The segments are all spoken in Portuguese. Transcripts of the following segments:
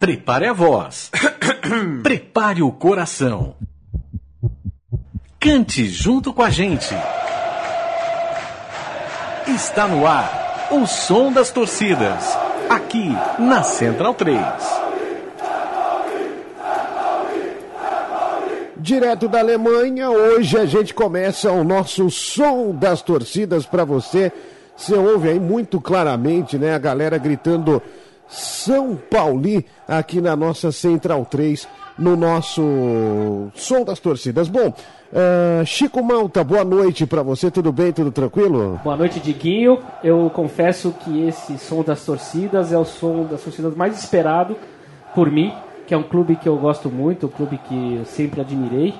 Prepare a voz. Prepare o coração. Cante junto com a gente. Está no ar o som das torcidas. Aqui na Central 3. Direto da Alemanha, hoje a gente começa o nosso som das torcidas para você. Você ouve aí muito claramente, né? A galera gritando São Pauli aqui na nossa Central 3, no nosso som das torcidas. Bom, uh, Chico Malta, boa noite para você, tudo bem, tudo tranquilo? Boa noite, Diguinho. Eu confesso que esse som das torcidas é o som das torcidas mais esperado por mim que é um clube que eu gosto muito, um clube que eu sempre admirei.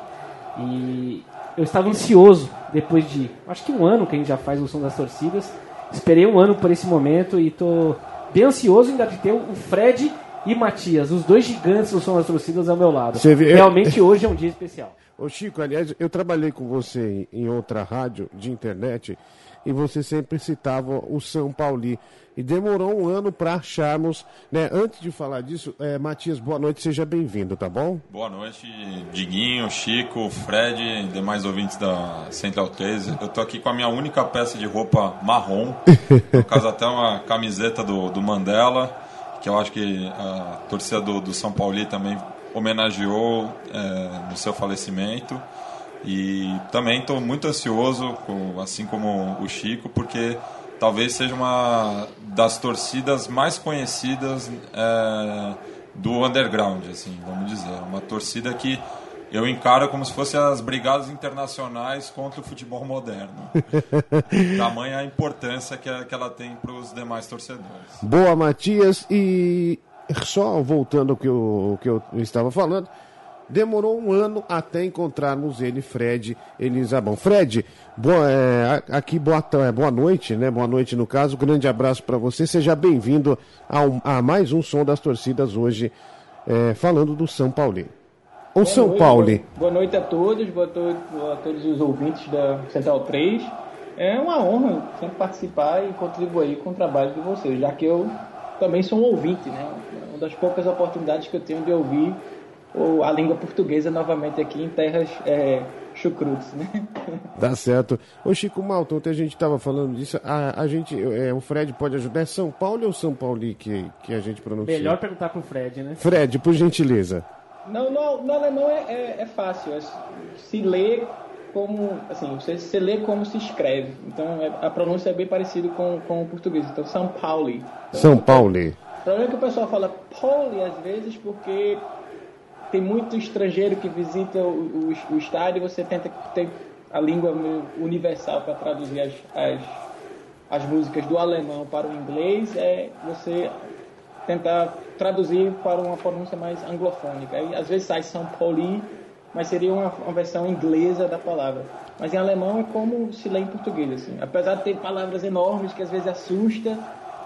E eu estava ansioso depois de, acho que um ano que a gente já faz o som das torcidas. Esperei um ano por esse momento e estou bem ansioso ainda de ter o Fred e Matias, os dois gigantes do som das torcidas ao meu lado. Vê, Realmente hoje é um dia especial. Ô Chico, aliás, eu trabalhei com você em outra rádio de internet e você sempre citava o São Pauli. E demorou um ano para acharmos, né? Antes de falar disso, é, Matias, boa noite, seja bem-vindo, tá bom? Boa noite, Diguinho, Chico, Fred e demais ouvintes da Central 13. Eu tô aqui com a minha única peça de roupa marrom, no caso até uma camiseta do, do Mandela, que eu acho que a torcida do, do São Paulo também homenageou é, no seu falecimento. E também estou muito ansioso, assim como o Chico, porque talvez seja uma das torcidas mais conhecidas é, do underground, assim, vamos dizer. Uma torcida que eu encaro como se fossem as brigadas internacionais contra o futebol moderno. Tamanha a importância que, ela tem para os demais torcedores. Boa, Matias. E só voltando ao que eu, que eu estava falando, Demorou um ano até encontrarmos ele, Fred Elisabão. Fred, boa, é, aqui boa, é, boa noite, né? Boa noite no caso. Grande abraço para você. Seja bem-vindo a mais um som das torcidas hoje, é, falando do São Paulo. O São Paulo. Boa noite a todos, boa noite a todos os ouvintes da Central 3. É uma honra sempre participar e contribuir com o trabalho de vocês, já que eu também sou um ouvinte, né? Uma das poucas oportunidades que eu tenho de ouvir ou a língua portuguesa novamente aqui em terras é, chucrutes, né? Tá certo. Ô Chico Malton, ontem a gente estava falando disso, a, a gente, é, o Fred pode ajudar, é São Paulo ou São Paulo que, que a gente pronuncia? Melhor perguntar pro Fred, né? Fred, por gentileza. Não, no, no alemão é, é, é fácil, é, se lê como, assim, você, você lê como se escreve, então é, a pronúncia é bem parecida com, com o português, então São Paulo. Então, São Paulo. O problema é que o pessoal fala Pauli às vezes porque tem muito estrangeiro que visita o, o, o estádio e você tenta ter a língua universal para traduzir as, as, as músicas do alemão para o inglês, é você tentar traduzir para uma pronúncia mais anglofônica. Aí, às vezes sai São Paulo, mas seria uma, uma, versão inglesa da palavra. Mas em alemão é como se lê em português, assim. Apesar de ter palavras enormes que às vezes assusta,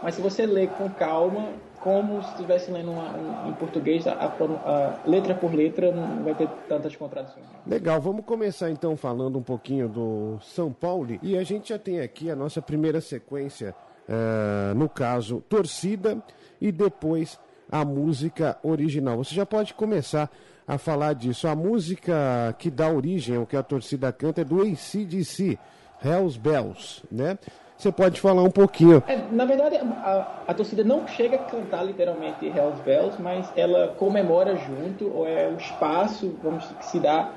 mas se você lê com calma, como se estivesse lendo uma, um, em português, a, a, letra por letra não vai ter tantas contradições. Legal, vamos começar então falando um pouquinho do São Paulo. E a gente já tem aqui a nossa primeira sequência, uh, no caso, torcida e depois a música original. Você já pode começar a falar disso. A música que dá origem ao que a torcida canta é do ACDC, Hells Bells, né? Você pode falar um pouquinho. É, na verdade, a, a, torcida não chega a cantar literalmente Hells Bells, mas ela comemora junto, ou é o espaço, vamos que se dá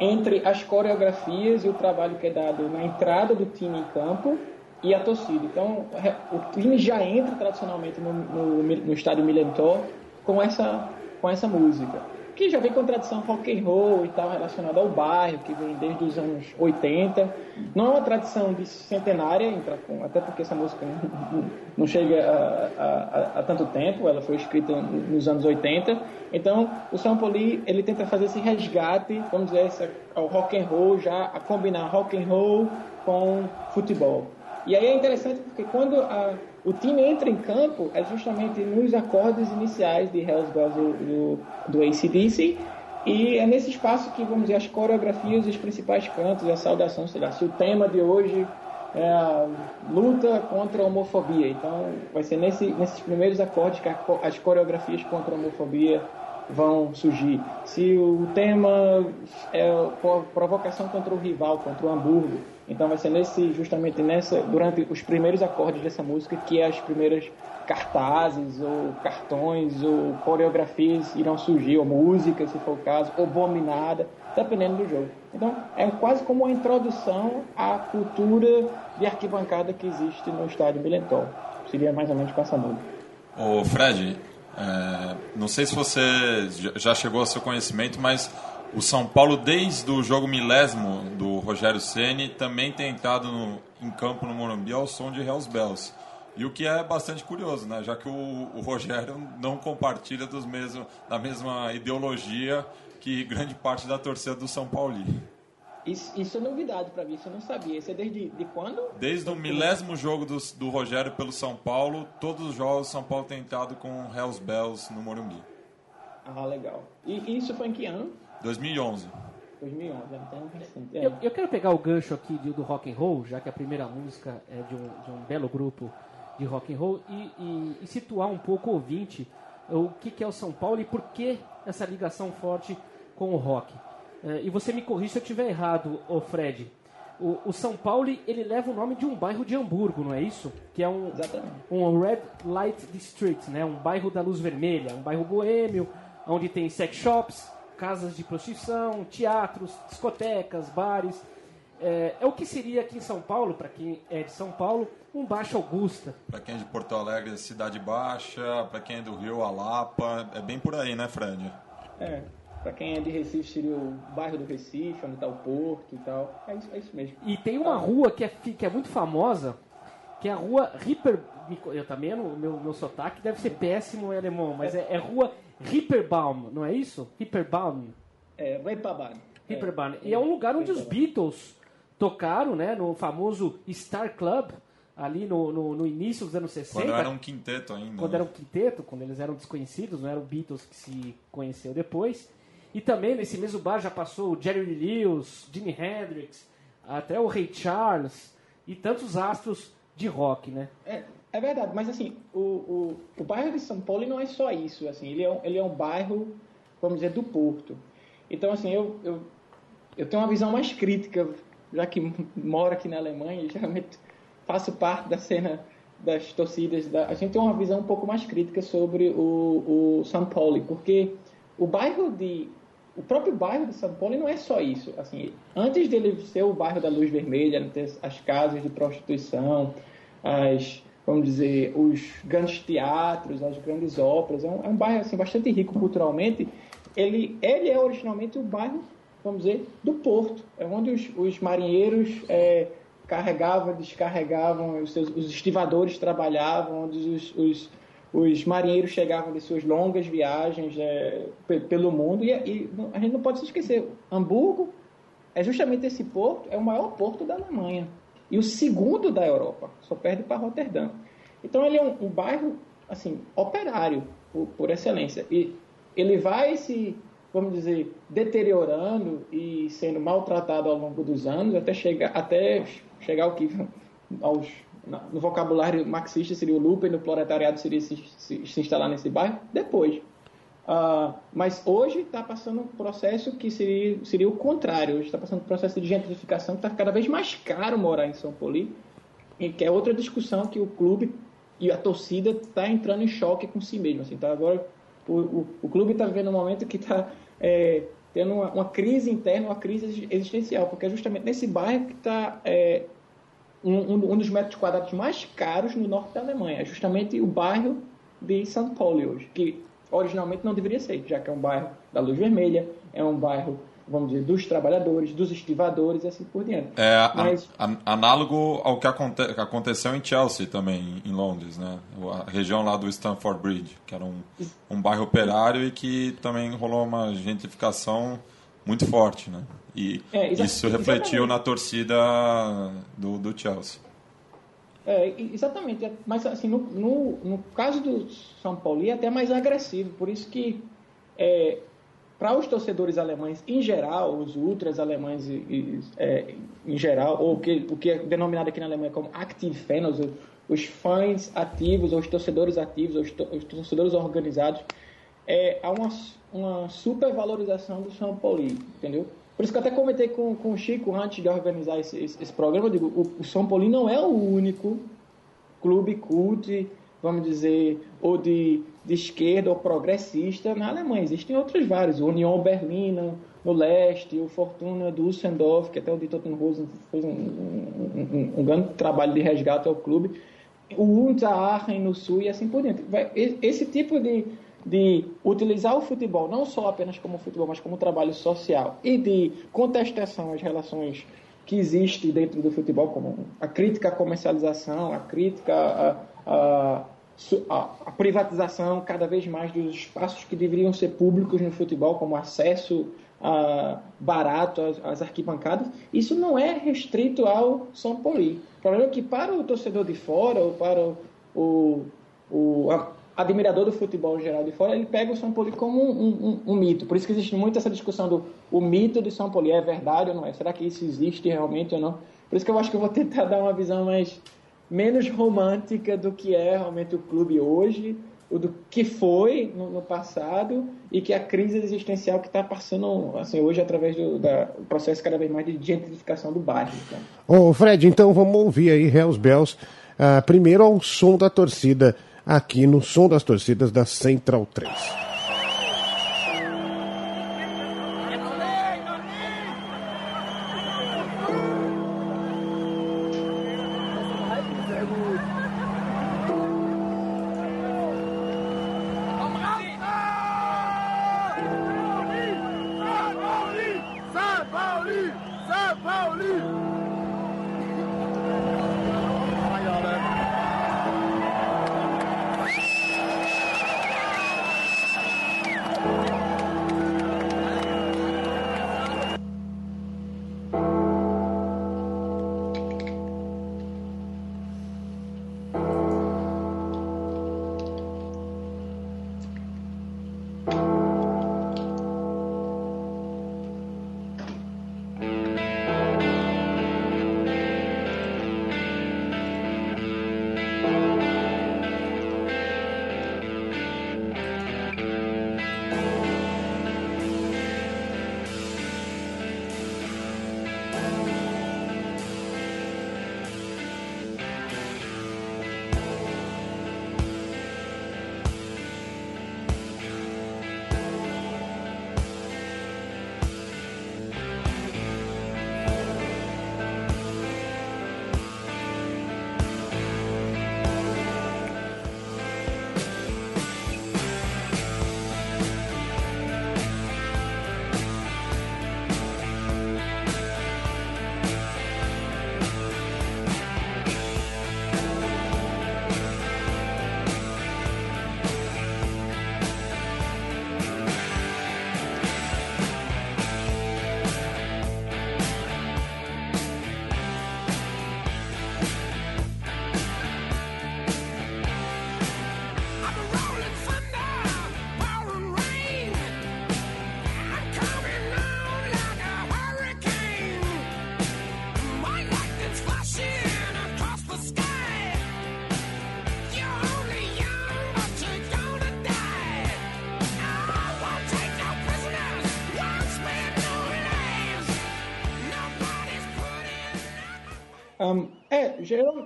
entre as coreografias e o trabalho que é dado na entrada do time em campo e a torcida. Então, o time já entra tradicionalmente no, no, no estádio Millentor com essa, com essa música que já vem com tradição rock and roll e tal, relacionada ao bairro, que vem desde os anos 80. Não é uma tradição de centenária, até porque essa música não chega a, a, a, tanto tempo, ela foi escrita nos anos 80. Então, o Paulo ele tenta fazer esse resgate, vamos dizer, ao rock and roll, já a combinar rock and roll com futebol. E aí é interessante porque quando a o time entra em campo é justamente nos acordes iniciais de Hells Bells do, do, do ACDC e é nesse espaço que, vamos dizer, as coreografias, os principais cantos, a saudação, sei lá, se o tema de hoje é a luta contra a homofobia. Então, vai ser nesse, nesses primeiros acordes que as coreografias contra a homofobia vão surgir. Se o tema é provocação contra o rival, contra o Hamburgo, então vai ser nesse justamente nessa durante os primeiros acordes dessa música que as primeiras cartazes ou cartões ou coreografias irão surgir, ou música, se for o caso, ou bominada, dependendo do jogo. Então, é quase como uma introdução à cultura de arquibancada que existe no estádio Milentol. Seria mais ou menos com essa música. Ô Fred, é, não sei se você já chegou ao seu conhecimento, mas o São Paulo, desde o jogo milésimo do Rogério Ceni, também tem entrado no, em campo no Morumbi ao som de Hells Bells. E o que é bastante curioso, né? já que o, o Rogério não compartilha dos mesmos, da mesma ideologia que grande parte da torcida do São Paulo. Isso, isso é novidade para mim, isso eu não sabia. Isso é desde de quando? Desde o milésimo jogo do, do Rogério pelo São Paulo, todos os jogos São Paulo tem entrado com Hells Bells no Morumbi. Ah, legal. E isso foi em que ano? 2011. 2011, então. É. Eu, eu, quero pegar o gancho aqui do rock and roll, já que a primeira música é de um, de um belo grupo de rock and roll e, e, e situar um pouco o ouvinte o que, que, é o São Paulo e por que essa ligação forte com o rock. É, e você me corrija se eu estiver errado, ô Fred. O, o, São Paulo ele leva o nome de um bairro de Hamburgo, não é isso? Que é um, um Red Light District, né? um bairro da luz vermelha, um bairro boêmio, onde tem sex shops, casas de prostituição, teatros, discotecas, bares. É, é o que seria aqui em São Paulo, para quem é de São Paulo, um Baixa Augusta. Para quem é de Porto Alegre, Cidade Baixa, para quem é do Rio, a Lapa, é bem por aí, né, Fred? É, para quem é de Recife seria o bairro do Recife, onde está o Porto e tal. É isso, é isso mesmo. E tem uma rua que é, que é muito famosa, que é a rua Ripper. Eu também, o meu, meu sotaque deve ser péssimo em alemão, mas é, é rua Ripperbaum, não é isso? Ripperbaum. É, Ripperbaum. Ripperbaum. É, e é um lugar onde os Beatles tocaram, né, no famoso Star Club, ali no, no, no, início dos anos 60. Quando era um quinteto ainda. Quando né? era um quinteto, quando eles eram desconhecidos, não eram Beatles que se conheceu depois. E também nesse mesmo bar já passou o Jerry Lee Lewis, Jimi Hendrix, até o Ray Charles e tantos astros de rock, né? É, é verdade, mas assim, o, o, o bairro de São Paulo não é só isso, assim, ele é um, ele é um bairro, vamos dizer, do Porto. Então, assim, eu, eu, eu tenho uma visão mais crítica já que moro aqui na Alemanha e geralmente faço parte da cena das torcidas, da, a gente tem uma visão um pouco mais crítica sobre o, o São Paulo, porque o bairro de o próprio bairro de São Paulo não é só isso. Assim, antes dele ser o bairro da luz vermelha, as casas de prostituição, as vamos dizer os grandes teatros, as grandes óperas, é um, é um bairro assim bastante rico culturalmente. Ele ele é originalmente o bairro vamos dizer, do porto. É onde os, os marinheiros é, carregavam, descarregavam, os, seus, os estivadores trabalhavam, onde os, os, os, marinheiros chegavam de suas longas viagens é, pelo mundo. E, e, a gente não pode se esquecer, Hamburgo é justamente esse porto, é o maior porto da Alemanha. E o segundo da Europa, só perde para Roterdã. Então ele é um, um bairro assim operário por, por excelência. E ele vai se vamos dizer, deteriorando e sendo maltratado ao longo dos anos, até chegar, até chegar ao que aos, no vocabulário marxista seria o lupa e no proletariado seria se, se, se instalar nesse bairro, depois. Uh, mas hoje está passando um processo que seria, seria o contrário. Hoje está passando um processo de gentrificação que está cada vez mais caro morar em São Paulo. E que é outra discussão que o clube e a torcida está entrando em choque com si mesmo. Assim, tá agora o, o, o clube está vivendo um momento que está é, tendo uma, uma, crise interna, uma crise existencial, porque é justamente nesse bairro que está é, um, um, dos metros quadrados mais caros no norte da Alemanha. É justamente o bairro de São Paulo hoje, que originalmente não deveria ser, já que é um bairro da luz vermelha, é um bairro vamos dizer, dos trabalhadores, dos estivadores e assim por diante. É Mas... análogo ao que aconte aconteceu em Chelsea também, em Londres, né? A região lá do Stamford Bridge, que era um, um bairro operário e que também rolou uma gentrificação muito forte, né? E é, isso refletiu na torcida do, do Chelsea. É, exatamente. Mas assim, no, no, no caso do São Paulo é até mais agressivo, por isso que é, para os torcedores alemães em geral, os ultras alemães é, em geral, ou que, o que é denominado aqui na Alemanha como Active Fans, os, fãs ativos, os torcedores ativos, os, to, os torcedores organizados, é, há uma, uma supervalorização do São Paulo, entendeu? Por isso que eu até comentei com, com o Chico antes de organizar esse, esse, esse programa, eu digo, o, o São Paulo não é o único clube cult, vamos dizer, ou de, de esquerda ou progressista na Alemanha. Existem outros vários, o Union Berlina, no leste, o Fortuna Düsseldorf, que até o Dieter Rosen fez um, um, um, um, grande trabalho de resgate ao clube, o Unterhaching no sul e assim por diante. Esse tipo de, de utilizar o futebol não só apenas como futebol, mas como trabalho social e de contestação às relações que existem dentro do futebol, como a crítica à comercialização, a crítica à, à, à, privatização cada vez mais dos espaços que deveriam ser públicos no futebol, como acesso a, barato às, às, arquibancadas, isso não é restrito ao São Paulo. O problema é que para o torcedor de fora, ou para o, o, o admirador do futebol geral de fora, ele pega o São Paulo como um, um, um, mito. Por isso que existe muito essa discussão do o mito do São Paulo. É verdade ou não é? Será que isso existe realmente ou não? Por isso que eu acho que eu vou tentar dar uma visão mais menos romântica do que é realmente o clube hoje, o do que foi no, no passado e que a crise existencial que está passando assim, hoje através do da, processo cada vez mais de gentrificação do bairro. Então. Ô Fred, então vamos ouvir aí Hells Bells, uh, primeiro ao som da torcida aqui no Som das Torcidas da Central 3.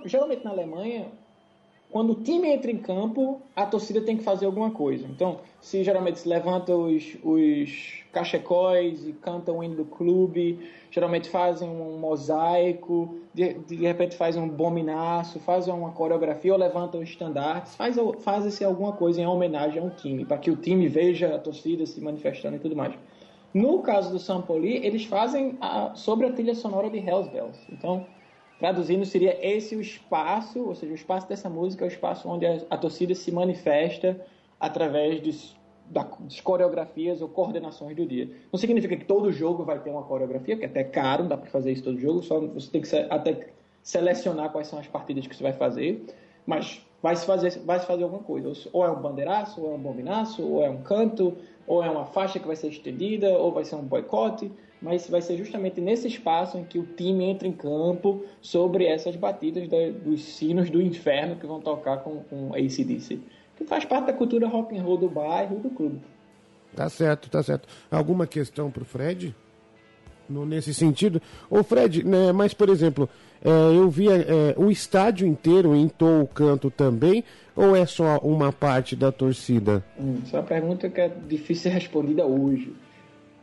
Geralmente na Alemanha, quando o time entra em campo, a torcida tem que fazer alguma coisa. Então, se geralmente se levanta os, os cachecóis e cantam o hino do clube, geralmente fazem um mosaico, de, de repente fazem um bominaço, fazem uma coreografia ou levantam estandartes, faz, faz alguma coisa em homenagem ao time, para que o time veja a torcida se manifestando e tudo mais. No caso do Paulo, eles fazem a, sobre a trilha sonora de Hells Bells. Então, Traduzindo, seria esse o espaço, ou seja, o espaço dessa música é o espaço onde a, a torcida se manifesta através de, das coreografias ou coordenações do dia. Não significa que todo jogo vai ter uma coreografia, porque é até caro, não dá para fazer isso todo jogo, só você tem que até selecionar quais são as partidas que você vai fazer, mas vai se fazer, vai se fazer alguma coisa. Ou é um bandeiraço, ou é um bombinaço, ou é um canto, ou é uma faixa que vai ser estendida, ou vai ser um boicote, mas vai ser justamente nesse espaço em que o time entra em campo sobre essas batidas da, dos sinos do inferno que vão tocar com, com ACDC. Que faz parte da cultura rock and roll do bairro e do clube. Tá certo, tá certo. Alguma questão pro Fred? No, nesse sentido? Ô Fred, né, mas por exemplo, é, eu vi é, o estádio inteiro entou o canto também, ou é só uma parte da torcida? Hum, essa é uma pergunta que é difícil ser respondida hoje.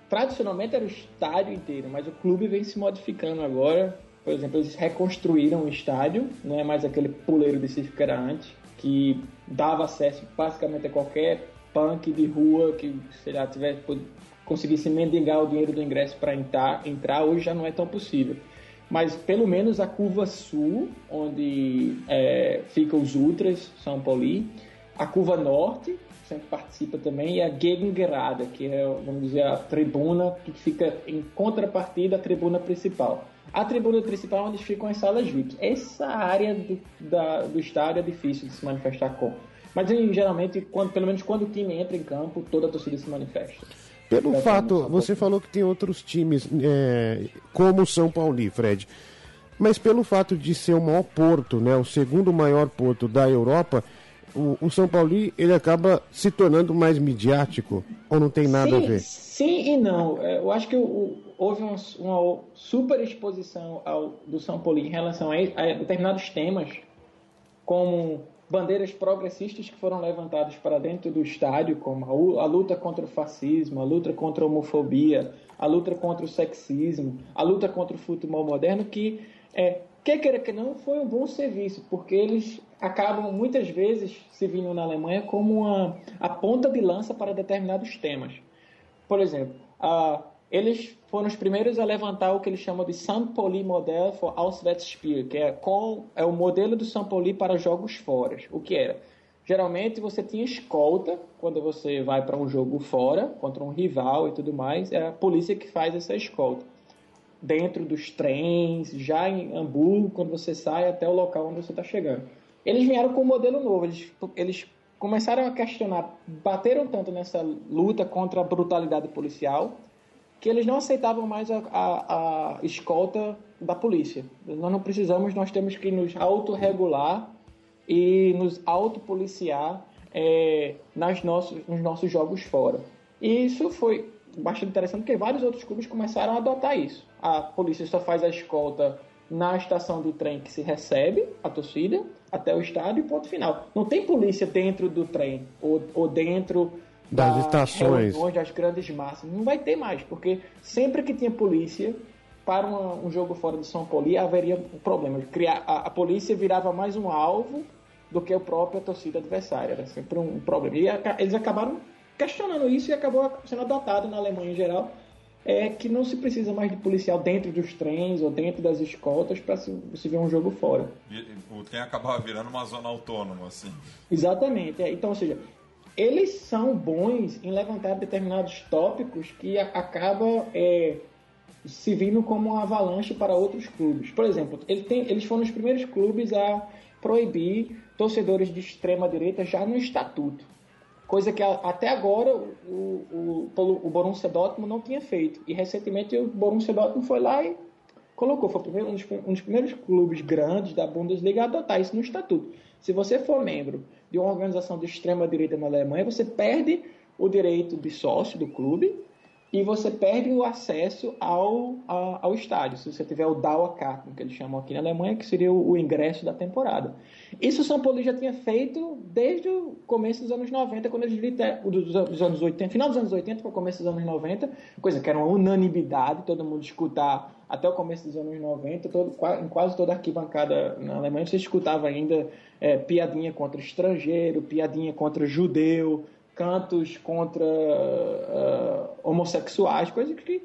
Tradicionalmente era o estádio inteiro, mas o clube vem se modificando agora. Por exemplo, eles reconstruíram o estádio, não é mais aquele puleiro de circo que era antes, que dava acesso basicamente a qualquer punk de rua que, sei lá, tiver, conseguisse mendigar o dinheiro do ingresso para entrar, entrar, hoje já não é tão possível. Mas pelo menos a curva sul, onde é, ficam os Ultras, São Paulo, a curva norte, sempre participa também, e a Gegengerade, que é, vamos dizer, a tribuna que fica em contrapartida à tribuna principal. A tribuna principal é onde ficam as salas VIP. Essa área do, da, do estádio é difícil de se manifestar com. Mas geralmente, quando, pelo menos quando o time entra em campo, toda a torcida se manifesta. Pelo fato, você falou que tem outros times é, como o São Paulo, Fred. Mas pelo fato de ser o maior porto, né, o segundo maior porto da Europa, o, o São Paulo ele acaba se tornando mais midiático ou não tem nada sim, a ver? Sim e não. É, eu acho que o, houve uma, uma, super exposição ao, do São Paulo em relação a, a determinados temas, como bandeiras progressistas que foram levantadas para dentro do estádio, como a, a, luta contra o fascismo, a luta contra a homofobia, a luta contra o sexismo, a luta contra o futebol moderno, que é, quer queira que não, foi um bom serviço, porque eles acabam muitas vezes se vindo na Alemanha como uma, a ponta de lança para determinados temas. Por exemplo, a, eles foram os primeiros a levantar o que eles chamam de São Pauli Model for Auswärtsspiel, que é, com, é o modelo do São Pauli para jogos fora. O que era? Geralmente você tinha escolta quando você vai para um jogo fora, contra um rival e tudo mais, é a polícia que faz essa escolta dentro dos trens, já em Hamburgo, quando você sai até o local onde você está chegando. Eles vieram com um modelo novo, eles, eles começaram a questionar, bateram tanto nessa luta contra a brutalidade policial, que eles não aceitavam mais a, a, a escolta da polícia. Nós não precisamos, nós temos que nos autorregular e nos autopoliciar é, nas nossos, nos nossos jogos fora. E isso foi bastante interessante porque vários outros clubes começaram a adotar isso. A polícia só faz a escolta na estação do trem que se recebe a torcida até o estádio e ponto final. Não tem polícia dentro do trem ou, ou dentro das da estações, das grandes massas. Não vai ter mais, porque sempre que tinha polícia para uma, um jogo fora de São Paulo haveria um problema. Criar, a, a, polícia virava mais um alvo do que a própria torcida adversária. Era sempre um problema. E a, eles acabaram questionando isso e acabou sendo adotado na Alemanha em geral é que não se precisa mais de policial dentro dos trens ou dentro das escoltas para se, se ver um jogo fora. O trem acabava virando uma zona autônoma, assim. Exatamente. É. Então, ou seja, eles são bons em levantar determinados tópicos que acabam é, se vindo como uma avalanche para outros clubes. Por exemplo, ele tem, eles foram os primeiros clubes a proibir torcedores de extrema direita já no estatuto coisa que até agora o, o, o Borussia Dortmund não tinha feito. E recentemente o Borussia Dortmund foi lá e colocou, foi um dos, um dos primeiros clubes grandes da Bundesliga a adotar isso no estatuto. Se você for membro de uma organização de extrema direita na Alemanha, você perde o direito de sócio do clube e você perde o acesso ao, a, ao estádio, se você tiver o Dauerkarten, que eles chamam aqui na Alemanha, que seria o, o, ingresso da temporada. Isso o São Paulo já tinha feito desde o começo dos anos 90, quando eles dos, dos anos 80, final dos anos 80 para o começo dos anos 90, coisa que era uma unanimidade, todo mundo escutar até o começo dos anos 90, todo, em quase toda arquibancada na Alemanha, você escutava ainda é, piadinha contra estrangeiro, piadinha contra judeu, cantos contra uh, homossexuais, coisas que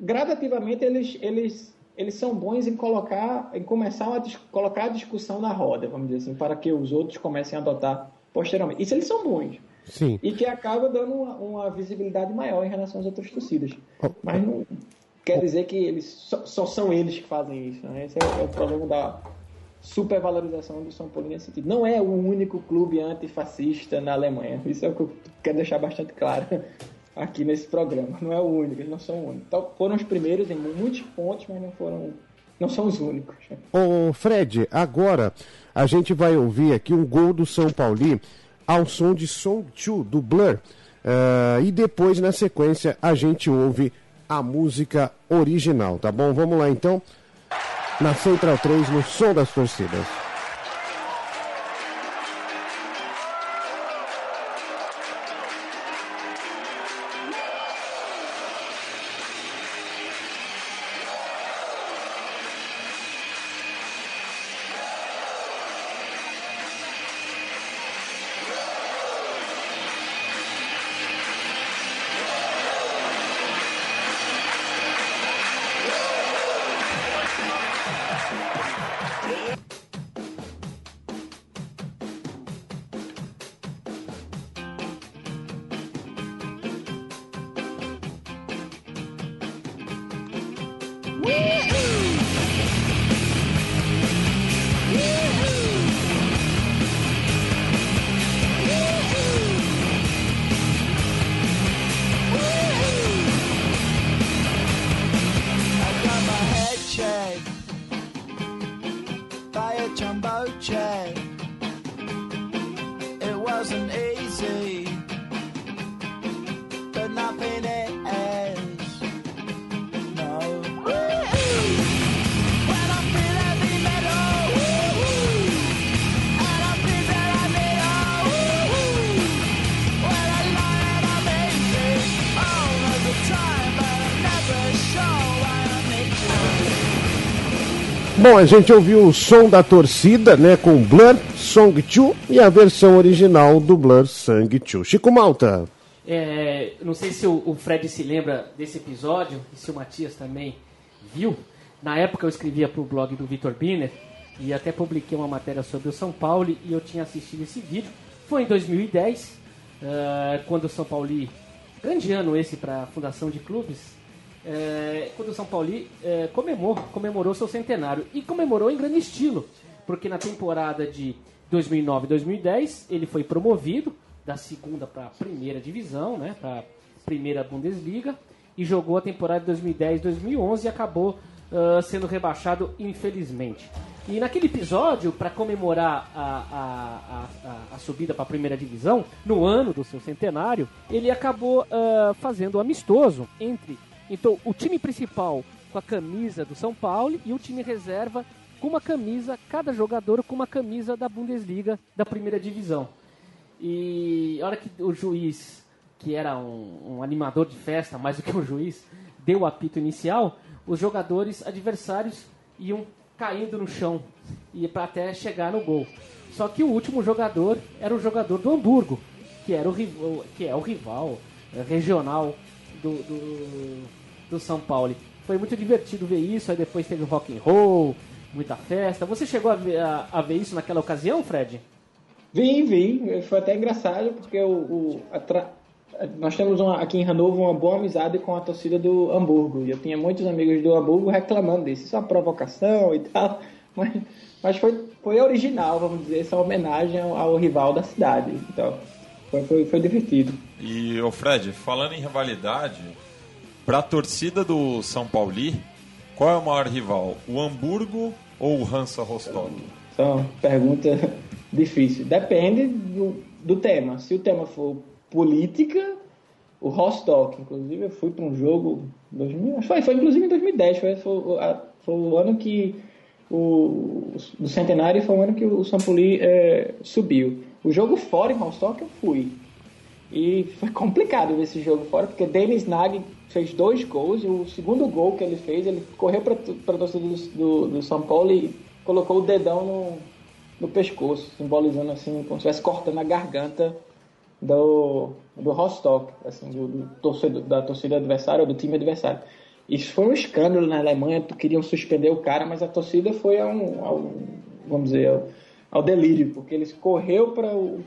gradativamente eles, eles, eles são bons em colocar, em começar a colocar a discussão na roda, vamos dizer assim, para que os outros comecem a adotar posteriormente. Isso eles são bons. Sim. E que acaba dando uma, uma visibilidade maior em relação às outras torcidas. Mas não quer dizer que eles só, só são eles que fazem isso. Né? Esse é, é o problema da, supervalorização do São Paulo nesse sentido. Não é o único clube antifascista na Alemanha. Isso é o que eu quero deixar bastante claro. aqui nesse programa. Não é o único, eles não são o único. Então, foram os primeiros em muitos pontos, mas não foram. Não são os únicos. Ô Fred, agora a gente vai ouvir aqui um gol do São Paulo ao som de Song Chu, do Blur. Uh, e depois, na sequência, a gente ouve a música original, tá bom? Vamos lá então, na Central 3, no som das torcidas. Bom, a gente ouviu o som da torcida, né, com Blur, Song 2 e a versão original do Blur, Sang 2. Chico Malta. É, não sei se o, Fred se lembra desse episódio, e se o Matias também viu. Na época eu escrevia para o blog do Vitor Biner e até publiquei uma matéria sobre o São Paulo e eu tinha assistido esse vídeo. Foi em 2010, uh, é, quando o São Paulo, grande ano esse para a Fundação de Clubes, é, quando o São Paulo é, comemorou, comemorou seu centenário. E comemorou em grande estilo, porque na temporada de 2009 2010 ele foi promovido da segunda para a primeira divisão, né, para a primeira Bundesliga, e jogou a temporada de 2010-2011 e acabou uh, sendo rebaixado, infelizmente. E naquele episódio, para comemorar a, a, a, a subida para a primeira divisão, no ano do seu centenário, ele acabou uh, fazendo um amistoso entre então, o time principal com a camisa do São Paulo e o time reserva com uma camisa, cada jogador com uma camisa da Bundesliga, da primeira divisão. E a hora que o juiz, que era um, um animador de festa, mais do que um juiz, deu o apito inicial, os jogadores adversários iam caindo no chão e para até chegar no gol. Só que o último jogador era o jogador do Hamburgo, que era o que é o rival é, regional do, do, do São Paulo. Foi muito divertido ver isso, aí depois teve rock and roll, muita festa. Você chegou a ver, a, a ver isso naquela ocasião, Fred? Vim, vim. Foi até engraçado, porque o, o tra... nós temos uma, aqui em Hanover uma boa amizade com a torcida do Hamburgo. E eu tinha muitos amigos do Hamburgo reclamando disso. Isso é uma provocação e tal. Mas, mas foi, foi original, vamos dizer, essa homenagem ao, ao rival da cidade. Então, foi, foi, foi divertido. E, o Fred, falando em rivalidade, para a torcida do São Paulo, qual é o maior rival? O Hamburgo ou o Hansa Rostock? Uma pergunta difícil. Depende do, do tema. Se o tema for política, o Rostock. Inclusive, eu fui para um jogo. 2000, foi, foi inclusive em 2010. Foi, foi, foi o ano que. O, do centenário foi o ano que o Paulo é, subiu. O jogo fora em Rostock eu fui. E foi complicado ver esse jogo fora, porque Denis Nag fez dois gols, e o segundo gol que ele fez, ele correu para a torcida do, do, do, São Paulo e colocou o dedão no, no pescoço, simbolizando assim, como se estivesse cortando a garganta do, do Rostock, assim, do, do torcedor, da torcida adversária, do time adversário. Isso foi um escândalo na Alemanha, queriam suspender o cara, mas a torcida foi ao, ao vamos dizer, ao, ao delírio, porque ele correu para o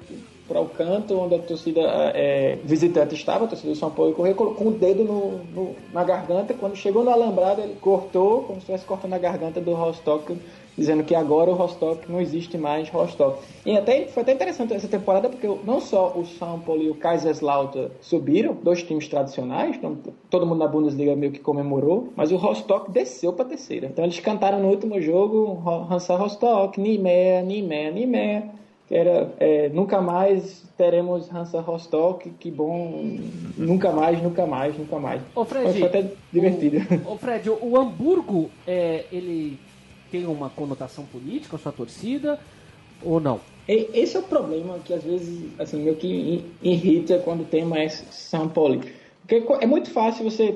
para o canto onde a torcida é, visitante estava, a torcida do São Paulo correu com o dedo no, no, na garganta. Quando chegou no alambrado, ele cortou, como se estivesse cortando a garganta do Rostock, dizendo que agora o Rostock não existe mais Rostock. E até, foi até interessante essa temporada, porque não só o São Paulo e o Kaiserslautern subiram, dois times tradicionais, então todo mundo na Bundesliga meio que comemorou, mas o Rostock desceu para terceira. Então eles cantaram no último jogo Hansa Rostock, Nimea, Nimea, Nimea era é, nunca mais teremos Hansa Rostock, que bom, nunca mais, nunca mais, nunca mais. Ô Fred, Mas foi até divertido. O, ô Fred, o, o Hamburgo, é, ele tem uma conotação política, a sua torcida, ou não? Esse é o problema que às vezes, assim, meio que irrita quando tema é São Paulo. Porque é muito fácil você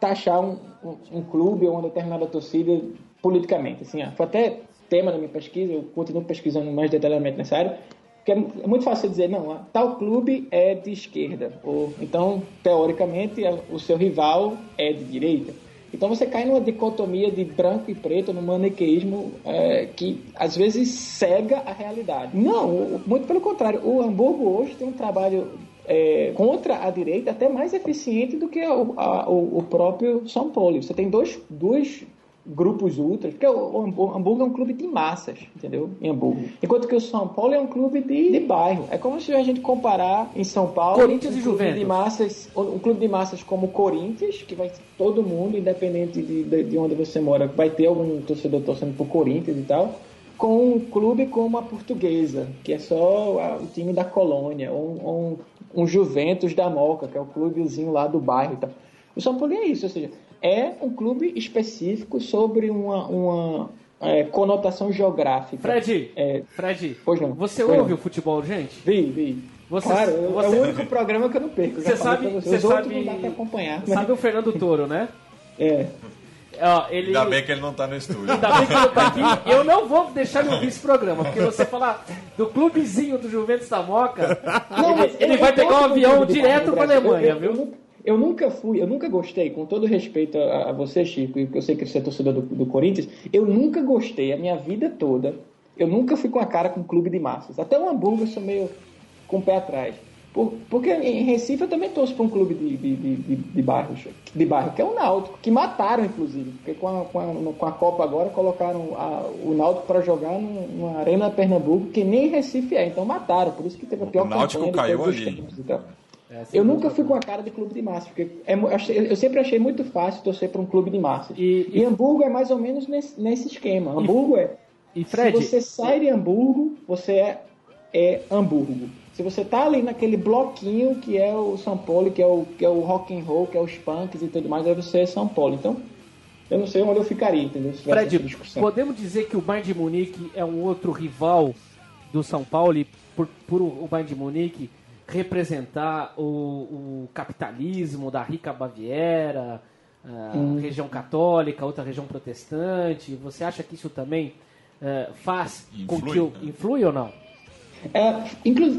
taxar um, um, um clube ou uma determinada torcida politicamente. Assim, ó. Foi até tema da minha pesquisa, eu continuo pesquisando mais detalhadamente nessa área, porque é, é muito fácil dizer, não, tal clube é de esquerda, ou então, teoricamente, o seu rival é de direita. Então você cai numa dicotomia de branco e preto, num maniqueísmo é, que às vezes cega a realidade. Não, muito pelo contrário. O Hamburgo hoje tem um trabalho é, contra a direita até mais eficiente do que a, o, o próprio São Paulo. Você tem dois, dois grupos ultras, porque o, Hamburgo é um clube de massas, entendeu? Em Hamburgo. Enquanto que o São Paulo é um clube de, de bairro. É como se a gente comparar em São Paulo Corinthians um e Juventus. De massas, um clube de massas como o Corinthians, que vai todo mundo, independente de, de, de onde você mora, vai ter algum torcedor torcendo por Corinthians e tal com um clube como a Portuguesa, que é só o time da colônia, ou, um, um Juventus da Moca, que é o clubezinho lá do bairro e tal. O São Paulo é isso, ou seja, é um clube específico sobre uma, uma é, conotação geográfica. Fred, é, Fred, pois não, você pois ouve não. o futebol urgente? Vi, vi. Você, claro, você... é o único programa que eu não perco. Você sabe, você, sabe, não dá pra acompanhar. Sabe o Fernando Toro, né? É. Ó, ele... Ainda bem que ele não tá no estúdio. Ainda bem que ele não tá aqui. Eu não vou deixar ele ouvir esse programa, porque você falar do clubezinho do Juventus da Moca, Não, ele, ele vai pegar um avião direto pra Alemanha, eu, viu? Eu, nunca fui, eu nunca gostei, com todo respeito a, a você, Chico, e eu sei que você é torcedor do, do Corinthians, eu nunca gostei a minha vida toda. Eu nunca fui com a cara com clube de massas. Até o Hamburgo eu sou meio com o pé atrás. Por, porque em Recife eu também torço para um clube de, de, de, de, bairro, de bairro, que é o Náutico, que mataram, inclusive. Porque com a, com a, com a Copa agora colocaram a, o Náutico para jogar numa arena Pernambuco, que nem Recife é. Então mataram, por isso que teve a pior o Náutico caiu ali. É, eu nunca fui com a cara de clube de massas, porque é, eu sempre achei muito fácil torcer para um clube de massas. E, e, Hamburgo é mais ou menos nesse, nesse esquema. E, Hamburgo é. E Fred, se você sai de Hamburgo, você é, é Hamburgo. Se você tá ali naquele bloquinho que é o São Paulo, que é o, que é o rock and roll, que é os punks e tudo mais, aí você é São Paulo. Então, eu não sei onde eu ficaria, entendeu? Se Fred, podemos dizer que o Bayern de Munique é um outro rival do São Paulo e por, por o Bayern de Munique representar o, o capitalismo da rica Baviera, hum. região católica, outra região protestante. Você acha que isso também uh, faz influi, com que o, né? influi ou não? É,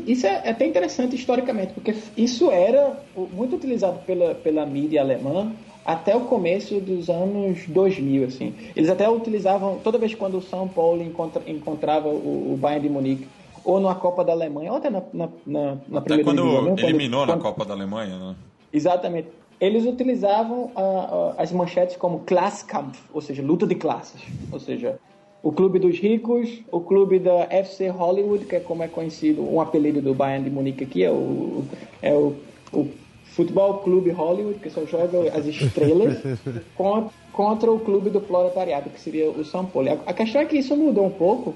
isso é até interessante historicamente, porque isso era muito utilizado pela, pela mídia alemã até o começo dos anos 2000, assim. Eles até utilizavam, toda vez quando o São Paulo encontra, encontrava o, o Bayern de Munique, ou na Copa da Alemanha, ou até na, na, na, na Até quando divisão, eliminou quando, na quando, Copa da Alemanha, né? Exatamente. Eles utilizavam uh, uh, as manchetes como Klasskampf, ou seja, luta de classes. Ou seja, o clube dos ricos, o clube da FC Hollywood, que é como é conhecido, um apelido do Bayern de Munique aqui, é o, é o, o Futebol Clube Hollywood, que só joga as estrelas, contra, contra o clube do proletariado, que seria o São Paulo. A questão é que isso mudou um pouco,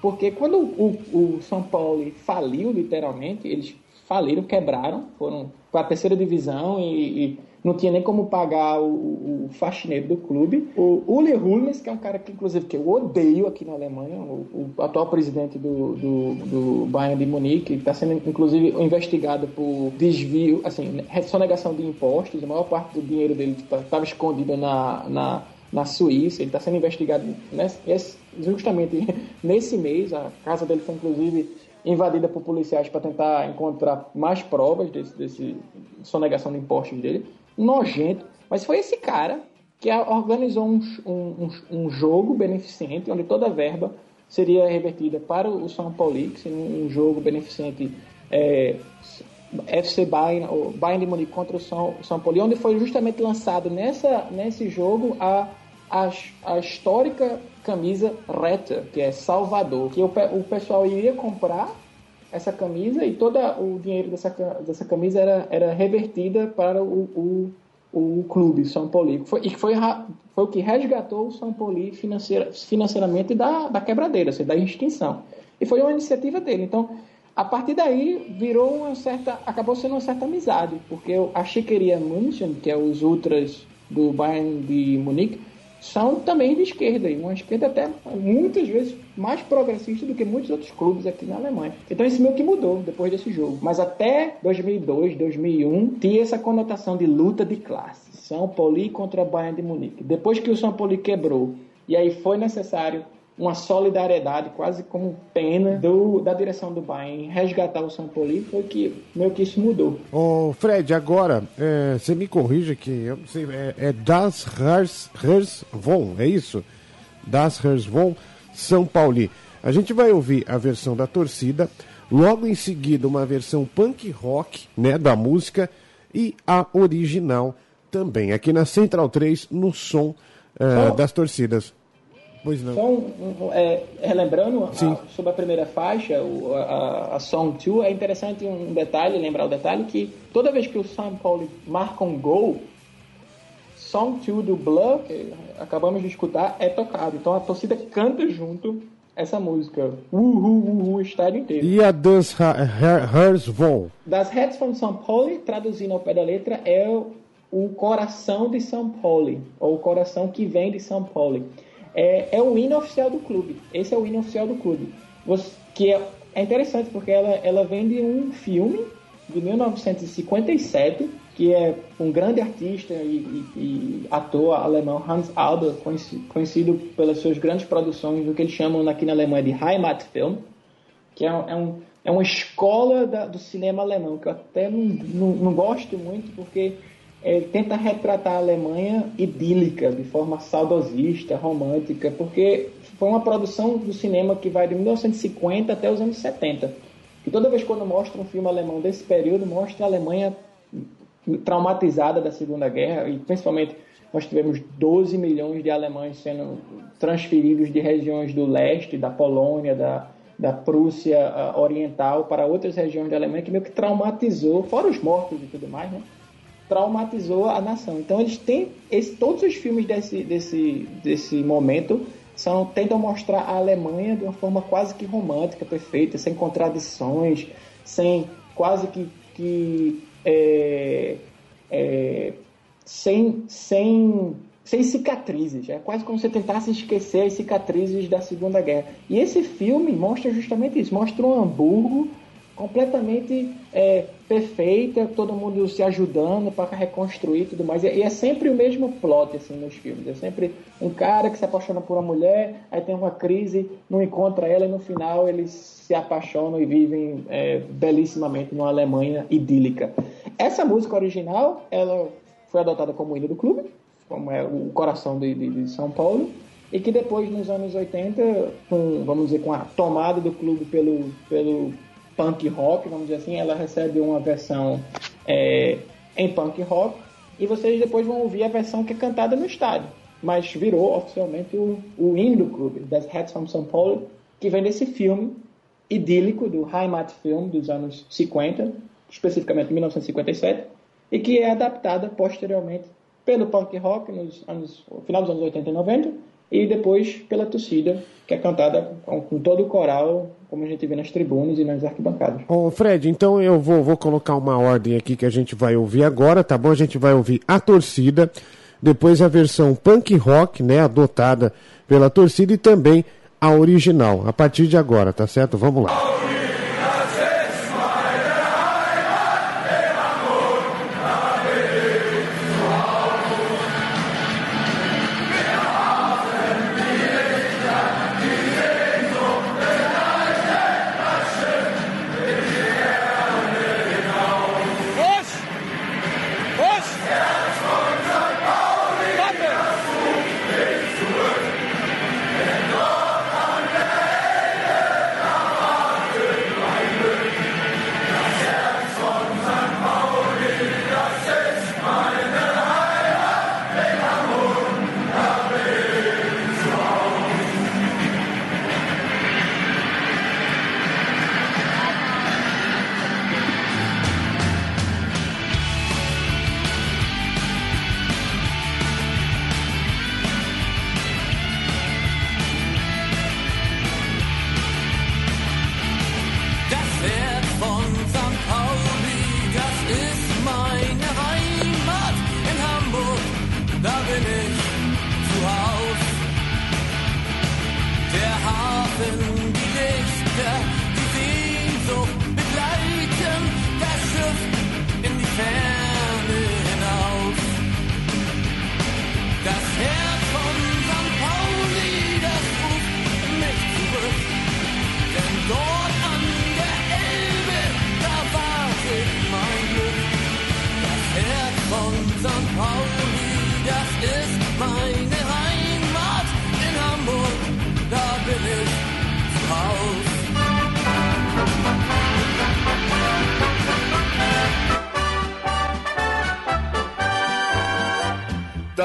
porque quando o, o São Paulo faliu, literalmente, eles faliram, quebraram, foram para a terceira divisão e, e, não tinha nem como pagar o, o faxineiro do clube. O Uli Hulmes, que é um cara que, inclusive, que eu odeio aqui na Alemanha, o, o atual presidente do, do, do Bayern de Munique, está sendo, inclusive, investigado por desvio, assim, sonegação de impostos. A maior parte do dinheiro dele estava escondido na, na, na Suíça. Ele está sendo investigado nesse, justamente nesse mês. A casa dele foi, inclusive, invadida por policiais para tentar encontrar mais provas desse, desse sonegação de impostos dele. Nojento. Mas foi esse cara que organizou um, um, um jogo beneficente, onde toda a verba seria revertida para o São Paulo, um jogo beneficente é, FC Bayern, o Bayern de Munique contra o São, São Paulo, onde foi justamente lançado nessa, nesse jogo a, a, a histórica camisa Reta, que é Salvador, que o, o pessoal iria comprar essa camisa e todo o dinheiro dessa, dessa camisa era, era revertida para o, o, o clube São Paulo. Foi, e foi, foi o que resgatou o São Paulo financeira, financeiramente da, da quebradeira, seja, da extinção. E foi uma iniciativa dele. Então, a partir daí, virou uma certa. acabou sendo uma certa amizade, porque a Chiqueria München, que é os ultras do Bayern de Munique, são também de esquerda, e uma esquerda até muitas vezes mais progressista do que muitos outros clubes aqui na Alemanha. Então isso meio que mudou depois desse jogo. Mas até 2002, 2001, tinha essa conotação de luta de classe. São Paulo contra Bayern de Munique. Depois que o São Paulo quebrou, e aí foi necessário uma solidariedade, quase como pena, do, da direção do Bayern resgatar o São Paulo, foi que meio que isso mudou. Ô Fred, agora, é, você me corrige que eu não sei, é, é Das Hers, Hers Von, é isso? Das Hers Von, São Paulo. A gente vai ouvir a versão da torcida, logo em seguida uma versão punk rock, né, da música, e a original também, aqui na Central 3, no som uh, das torcidas. Pois não. Só um, um, é, relembrando a, sobre a primeira faixa, o, a, a Song 2, é interessante um detalhe, lembrar o detalhe, que toda vez que o São Paulo marca um gol, Song 2 do Blur, que acabamos de escutar, é tocado. Então a torcida canta junto essa música. Uhul, uhul, o estádio inteiro. E a Das Vol? Das Heads from São Paulo, traduzindo ao pé da letra, é o coração de São Paulo, ou o coração que vem de São Paulo é, é o hino oficial do clube. Esse é o hino oficial do clube. Você, que é, é interessante porque ela, ela vem de um filme de 1957, que é um grande artista e, e, e ator alemão Hans Alber, conhecido, conhecido, pelas suas grandes produções do que eles chamam aqui na Alemanha de Heimatfilm, que é, é, um, é uma escola da, do cinema alemão, que eu até não, não, não gosto muito, porque é, tenta retratar a Alemanha idílica, de forma saudosista, romântica, porque foi uma produção do cinema que vai de 1950 até os anos 70. E toda vez quando mostra um filme alemão desse período, mostra a Alemanha traumatizada da Segunda Guerra, e principalmente nós tivemos 12 milhões de alemães sendo transferidos de regiões do leste, da Polônia, da, da Prússia uh, Oriental para outras regiões da Alemanha, que meio que traumatizou, fora os mortos e tudo mais, né? Traumatizou a nação. Então eles têm esse, todos os filmes desse, desse, desse momento são tentam mostrar a Alemanha de uma forma quase que romântica, perfeita, sem contradições, sem quase que, que é, é, sem, sem, sem cicatrizes. É quase como se tentasse esquecer as cicatrizes da Segunda Guerra. E esse filme mostra justamente isso. Mostra um Hamburgo completamente é, perfeita, todo mundo se ajudando para reconstruir tudo mais. E é sempre o mesmo plot assim nos filmes. É sempre um cara que se apaixona por uma mulher, aí tem uma crise, não encontra ela e no final eles se apaixonam e vivem é, belíssimamente numa Alemanha idílica. Essa música original, ela foi adotada como hino do clube, como é o coração de, de, de São Paulo e que depois nos anos 80, com, vamos dizer, com a tomada do clube pelo, pelo punk rock, vamos dizer assim, ela recebe uma versão é, em punk rock e vocês depois vão ouvir a versão que é cantada no estádio. Mas virou oficialmente o, o hino do clube, das Heads from São Paulo, que vem desse filme idílico do Heimat Film dos anos 50, especificamente 1957, e que é adaptada posteriormente pelo punk rock nos anos, no final dos anos 80 e 90 e depois pela torcida, que é cantada com, com, todo o coral, como a gente vê nas tribunas e nas arquibancadas. Ô Fred, então eu vou, vou colocar uma ordem aqui que a gente vai ouvir agora, tá bom? A gente vai ouvir a torcida, depois a versão punk rock, né, adotada pela torcida e também a original, a partir de agora, tá certo? Vamos lá.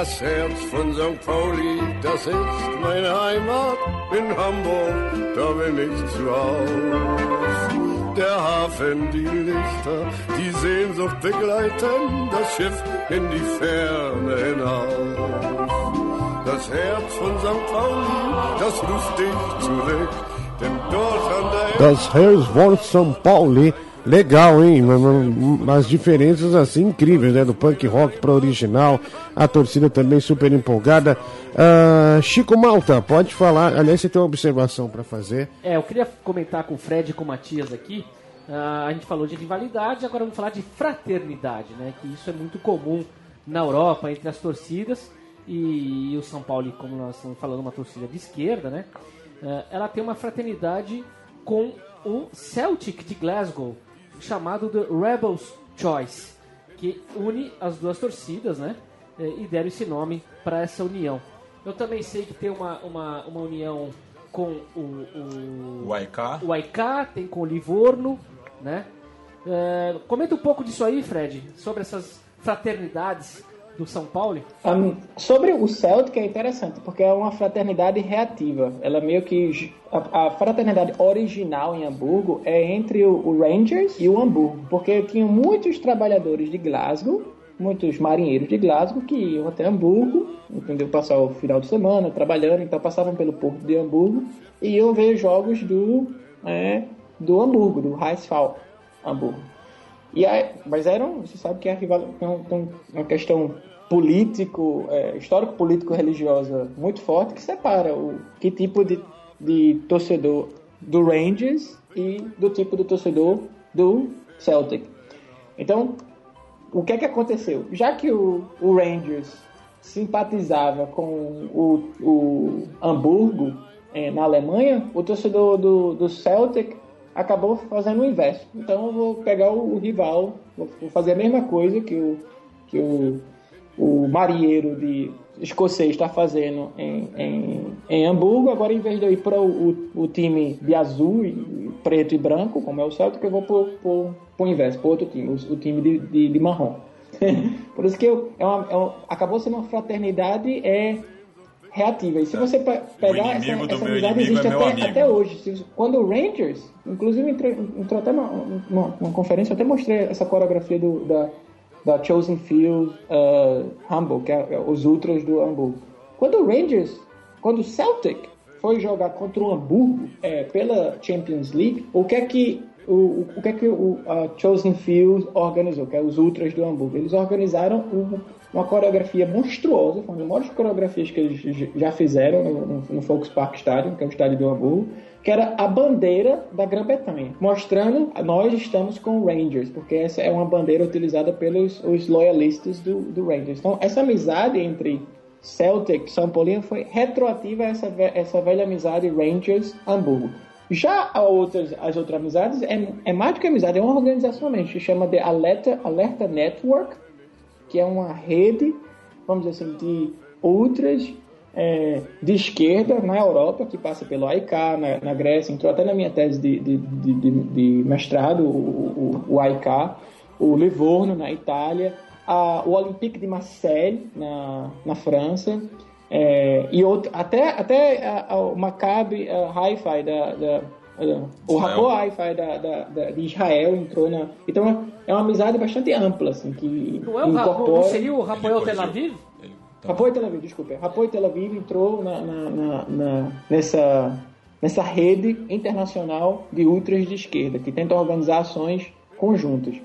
Das Herz von St. Pauli, das ist meine Heimat. In Hamburg, da bin ich zu Haus. Der Hafen, die Lichter, die Sehnsucht begleiten, das Schiff in die Ferne hinaus. Das Herz von St. Pauli, das ruft dich zurück, denn dort an der... Das Herz von St. Pauli Legal, hein? As diferenças assim incríveis, né? Do punk rock para original. A torcida também super empolgada. Uh, Chico Malta, pode falar. Aliás, você tem uma observação para fazer. É, eu queria comentar com o Fred e com o Matias aqui. Uh, a gente falou de rivalidade, agora vamos falar de fraternidade, né? Que isso é muito comum na Europa entre as torcidas. E, e o São Paulo, como nós estamos falando, uma torcida de esquerda, né? Uh, ela tem uma fraternidade com o Celtic de Glasgow chamado The Rebels Choice, que une as duas torcidas, né? É, e deram esse nome para essa união. Eu também sei que tem uma, uma, uma união com o, o, o AIK. O AIK, tem com o Livorno, né? É, comenta um pouco disso aí, Fred, sobre essas fraternidades do São Paulo? Um, sobre o Celtic é interessante, porque é uma fraternidade reativa. Ela meio que. A, a fraternidade original em Hamburgo é entre o, o, Rangers e o Hamburgo, porque tinham muitos trabalhadores de Glasgow, muitos marinheiros de Glasgow que iam até Hamburgo, entendeu? Passar o final de semana trabalhando, então passavam pelo porto de Hamburgo e iam ver jogos do, é, do Hamburgo, do Heisfall Hamburgo. E aí, mas eram, você sabe que é uma questão político, é, histórico político religiosa muito forte que separa o que tipo de, de torcedor do Rangers e do tipo de torcedor do Celtic. Então, o que é que aconteceu? Já que o, o Rangers simpatizava com o, o Hamburgo é, na Alemanha, o torcedor do, do Celtic acabou fazendo o inverso. Então eu vou pegar o, o rival, vou fazer a mesma coisa que o, que o, o marinheiro de escocês está fazendo em, em, em, Hamburgo. Agora, em vez de eu ir para o, o, time de azul, e, preto e branco, como é o Celtic, eu vou para o inverso, para outro time, o, o time de, de, de marrom. Por isso que eu, é uma, é uma, acabou sendo uma fraternidade é reativa. E se você pegar essa, essa amizade existe é até, até, hoje. Quando o Rangers, inclusive entrou, entrou até numa, conferência, eu até mostrei essa coreografia do, da, da Chosen Field uh, Hamburg, que é, é, os Ultras do Hamburgo. Quando o Rangers, quando o Celtic foi jogar contra o Hamburgo é, pela Champions League, o que é que o, o que é que o a Chosen Field organizou, que é os Ultras do Hamburgo? Eles organizaram um, uma coreografia monstruosa, uma das maiores coreografias que eles já fizeram no, no, no Volkspark Stadium, que é o estádio do Hamburgo, que era a bandeira da Grã-Bretanha, mostrando nós estamos com o Rangers, porque essa é uma bandeira utilizada pelos os loyalistas do, do Rangers. Então, essa amizade entre Celtic e São Paulo foi retroativa a essa, essa velha amizade Rangers-Hamburgo. Já outras, as outras amizades, é, é mais do que amizade, é uma organização se chama de Alerta, Alerta Network, que é uma rede, vamos dizer assim, de outras é, de esquerda na Europa, que passa pelo AIK, na, na Grécia, entrou até na minha tese de, de, de, de mestrado, o, o, o AIK, o Livorno, na Itália, a, o Olympique de Marseille, na, na França, é, e outro, até, até a, a, o Maccabi Hi-Fi da, da o Rapo Hi-Fi da, da, da, de Israel entrou na. Então é uma amizade bastante ampla, assim, que não é o incorpora... Não seria o Rapoel Tel Aviv? Rapoel Tel Aviv, desculpa. Rapoel Tel Aviv entrou na, na, na, na, nessa, nessa rede internacional de ultras de esquerda, que tenta organizar ações conjuntas.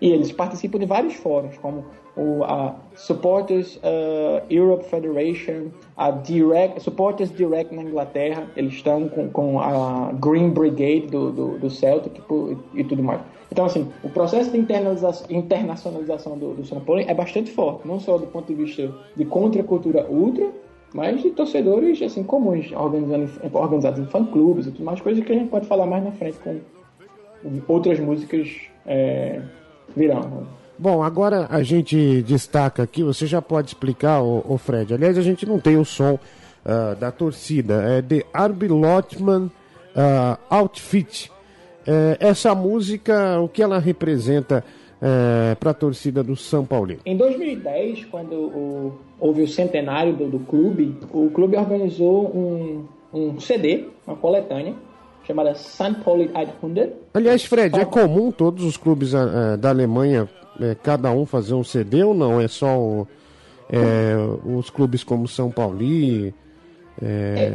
E eles participam de vários fóruns, como o a Supporters uh, Europe Federation, a Direct, Supporters Direct na Inglaterra, eles estão com, com a Green Brigade do, do, do Celtic e, e tudo mais. Então, assim, o processo de internacionalização do, do São Paulo é bastante forte, não só do ponto de vista de contracultura ultra, mas de torcedores assim comuns, organizando, organizados em fã-clubes e tudo mais, coisas que a gente pode falar mais na frente com outras músicas é, virão. Bom, agora a gente destaca aqui, você já pode explicar, o, o Fred. Aliás, a gente não tem o som uh, da torcida, é de Arby Lotman uh, Outfit. É, essa música, o que ela representa é, para a torcida do São Paulo? Em 2010, quando o, houve o centenário do, do, clube, o clube organizou um, um CD, uma coletânea, chamada St. Pauli 800. Aliás, Fred, é comum todos os clubes uh, da Alemanha, uh, cada um fazer um CD ou não? É só o, uh, os clubes como São Paulo? É...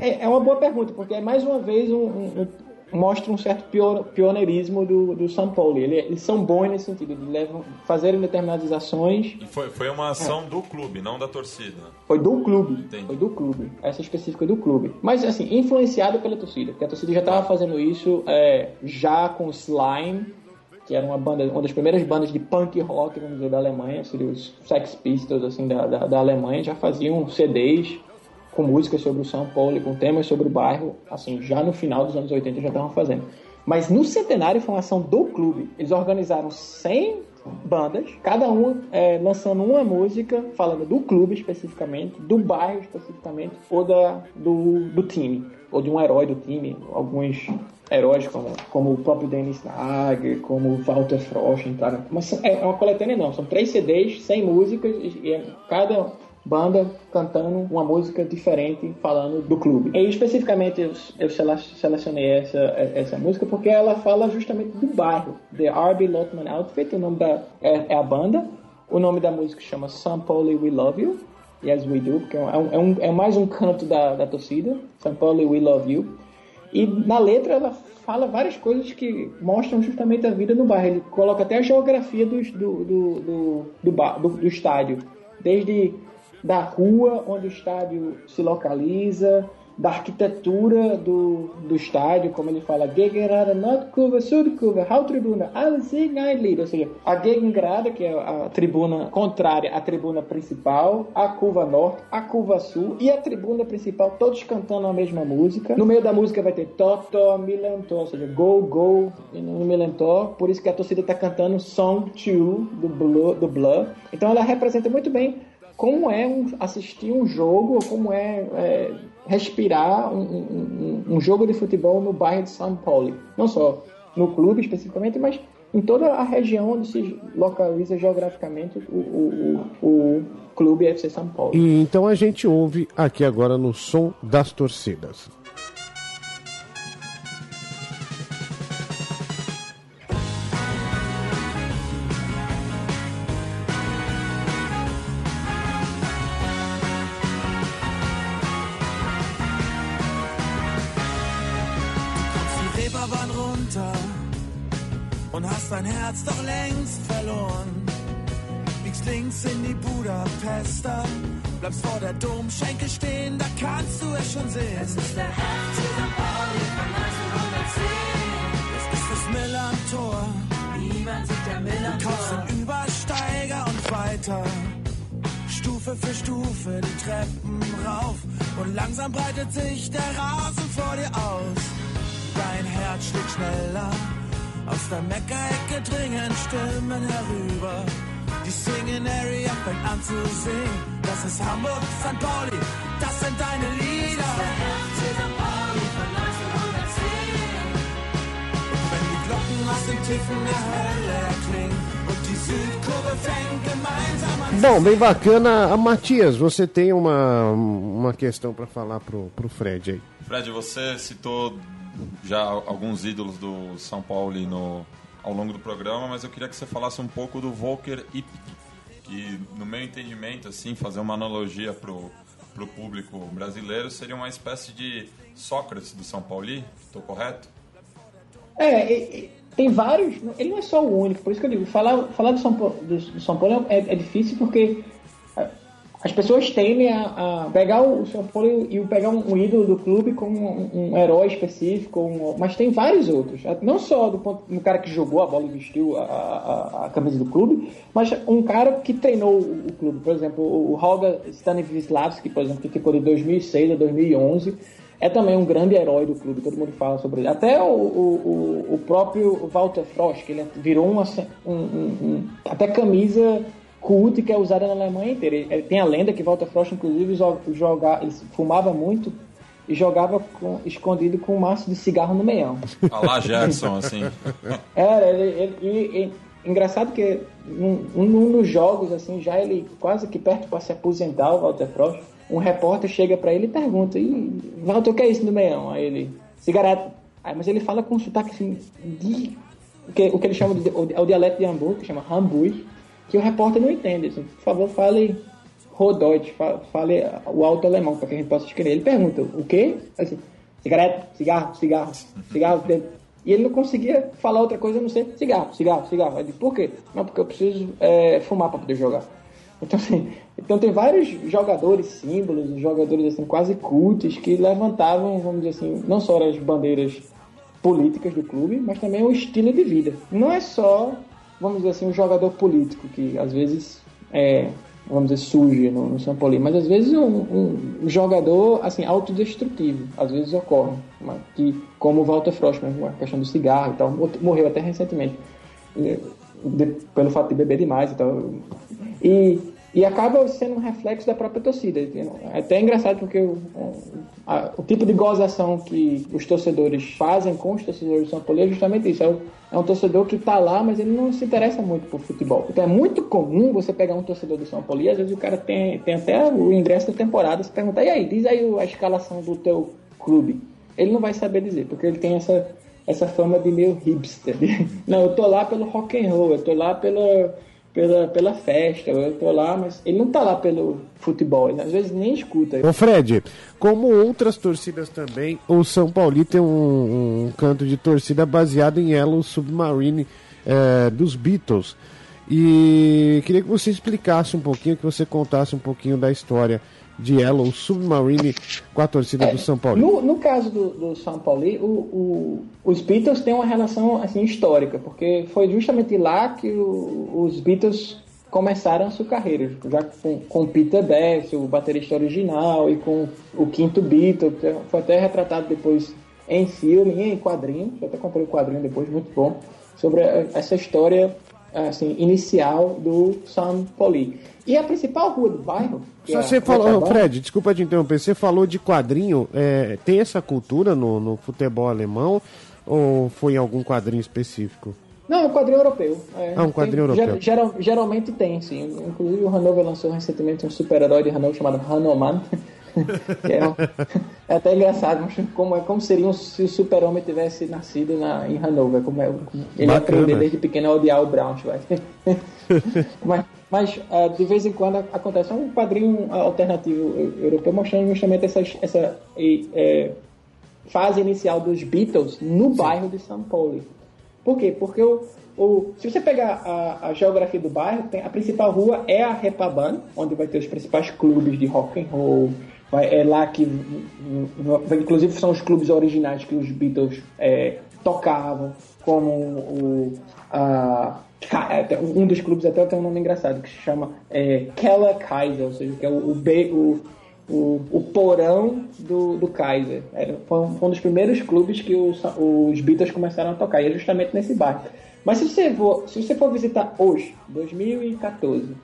É, é, uma boa pergunta, porque é mais uma vez um, um, mostra um certo pioneirismo do, do São Paulo. Ele, eles são bons nesse sentido, de levam, fazerem determinadas ações. E foi, foi uma ação é. do clube, não da torcida. Foi do clube. Entendi. Foi do clube. Essa específica do clube. Mas, assim, influenciado pela torcida, porque a torcida já estava fazendo isso é, já com Slime, que era uma banda, uma das primeiras bandas de punk rock, vamos dizer, da Alemanha, seria os Sex Pistols, assim, da, da, da Alemanha, já faziam CDs com músicas sobre o São Paulo, com temas sobre o bairro, assim, já no final dos anos 80 já estavam fazendo. Mas no centenário foi uma ação do clube. Eles organizaram 100 bandas, cada uma é, lançando uma música falando do clube especificamente, do bairro especificamente, ou da, do, do time, ou de um herói do time. Alguns heróis como, como o próprio Dennis Nagel, como o Walter Frost entraram. Mas é, é uma coletânea não, são três CDs, 100 músicas, e cada banda cantando uma música diferente falando do clube. E especificamente eu, eu selecionei essa, essa música porque ela fala justamente do bairro. The R.B. Lotman Outfit, o nome da é, é, a banda. O nome da música chama São Paulo We Love You. Yes We Do, porque é, um, é, um, é mais um canto da, da torcida. São Paulo We Love You. E na letra ela fala várias coisas que mostram justamente a vida no bairro. Ele coloca até a geografia do, do, do, do, do, do, do estádio. Desde da rua onde o estádio se localiza, da arquitetura do, do estádio, como ele fala, Gegengrade, Nordkurve, Südkurve, Haupttribuna, alles Lied. Ou seja, a Gegengrade, que é a tribuna contrária à tribuna principal, a curva norte, a curva sul e a tribuna principal, todos cantando a mesma música. No meio da música vai ter Toto, Milantó, ou seja, Go, Go no Milantó. Por isso que a torcida está cantando Song 2 do Blur, do Blur. Então ela representa muito bem como é assistir um jogo, como é, é respirar um, um, um, jogo de futebol no bairro de São Paulo. Não só no clube especificamente, mas em toda a região onde se localiza geograficamente o, o, o, o clube FC São Paulo. E então a gente ouve aqui agora no som das torcidas. Bom, bem bacana. Matias, você tem uma, uma questão para falar pro, pro Fred aí. Fred, você citou já alguns ídolos do São Paulo no, ao longo do programa, mas eu queria que você falasse um pouco do Volker Ipke, que no meu entendimento, assim, fazer uma analogia pro para o público brasileiro seria uma espécie de Sócrates do São Paulo, estou correto? É, tem vários. Ele não é só o único, por isso que eu digo, falar, falar do, São Paulo, do, do São Paulo é, é, difícil porque as pessoas tendem a, a pegar o São Paulo e, pegar um, um, ídolo do clube como um, um herói específico, um, mas tem vários outros. Não só do ponto um cara que jogou a bola e vestiu a, a, a, camisa do clube, mas um cara que treinou o, o clube. Por exemplo, o Holger Stanislavski, por exemplo, que ficou de 2006 a 2011 é também um grande herói do clube, todo mundo fala sobre ele. Até o, o, o próprio Walter Frost, que ele virou uma, um, um, um, até camisa cult que é usada na Alemanha inteira. Ele, tem a lenda que Walter Frost, inclusive, joga, ele fumava muito e jogava com, escondido com um maço de cigarro no meião. A lá Jackson, assim. Era, ele, ele, ele, engraçado que um, um, dos jogos, assim, já ele quase que perto para se aposentar, o Walter Frost, um repórter chega para ele e pergunta: e Walter, o que é isso no meião? Aí ele: cigareta. Aí, mas ele fala com um sotaque assim, de. O que, o que ele chama de. É o dialeto de Hamburgo, que chama Hamburg, que o repórter não entende. Assim, por favor, fale Rodeutsch, fale o alto alemão, para que a gente possa escrever. Ele pergunta: o quê? Assim, cigareta, cigarro, cigarro, cigarro. E ele não conseguia falar outra coisa a não ser cigarro, cigarro, cigarro. Ele por quê? Não, porque eu preciso é, fumar para poder jogar. Então, assim, então tem vários jogadores símbolos, jogadores assim quase cultos que levantavam, vamos dizer assim, não só as bandeiras políticas do clube, mas também o estilo de vida. Não é só, vamos dizer assim, um jogador político que às vezes é, vamos dizer, surge no, no São Paulo, mas às vezes um, um, jogador assim autodestrutivo, às vezes ocorre, que como o Walter Frost, a questão do cigarro e tal, morreu até recentemente de, pelo fato de beber demais e tal. E, e acaba sendo um reflexo da própria torcida. É até engraçado porque o, a, o tipo de gozação que os torcedores fazem com os torcedores do São Paulo é justamente isso. É, o, é um torcedor que está lá, mas ele não se interessa muito por futebol. Então é muito comum você pegar um torcedor do São Paulo e às vezes o cara tem, tem até o ingresso da temporada se perguntar, e aí, diz aí a escalação do teu clube. Ele não vai saber dizer, porque ele tem essa essa fama de meio hipster. Não, eu tô lá pelo rock and roll, eu tô lá pela, pela, pela festa, eu tô lá, mas ele não tá lá pelo futebol, ele às vezes nem escuta. Ô Fred, como outras torcidas também, o São Paulo tem um, um canto de torcida baseado em Yellow Submarine é, dos Beatles. E queria que você explicasse um pouquinho, que você contasse um pouquinho da história de Yellow Submarine com a torcida é, do São Paulo. No, no caso do, do São Paulo, o, o, os Beatles têm uma relação assim histórica, porque foi justamente lá que o, os Beatles começaram a sua carreira, já com, com Peter Bess, o baterista original, e com o quinto Beatle, foi até retratado depois em filme e em quadrinho, eu até comprei o um quadrinho depois, muito bom, sobre essa história assim, inicial do São Paulo. E a principal rua do bairro. Só é você falou, Fred, desculpa te interromper, você falou de quadrinho. É, tem essa cultura no, no futebol alemão ou foi em algum quadrinho específico? Não, é um quadrinho europeu. É, ah, um quadrinho tem, europeu. Geral, geralmente tem, sim. Inclusive o Hanover lançou recentemente um super-herói de Hanover chamado Hanoman. é, um, é, até engraçado, como, é, como seria se o super-homem tivesse nascido na, em Hanover. Como é, ele aprendeu desde pequeno a odiar o Braunschweig. mas mas uh, de vez em quando acontece um quadrinho alternativo europeu mostrando justamente essa, essa é, fase inicial dos Beatles no Sim. bairro de São Paulo. Por quê? Porque o, o, se você pegar a, a, geografia do bairro, tem, a principal rua é a Repaban, onde vai ter os principais clubes de rock and roll. Vai, é lá que, inclusive, são os clubes originais que os Beatles é, tocavam, como o, a, é, um dos clubes até tem um nome engraçado que se chama é, Kaiser, ou seja, que é o, o, o, o, o porão do, do Kaiser. Era, foi, um, dos primeiros clubes que os, os Beatles começaram a tocar, e é justamente nesse bairro. Mas se você for, se você for visitar hoje, 2014,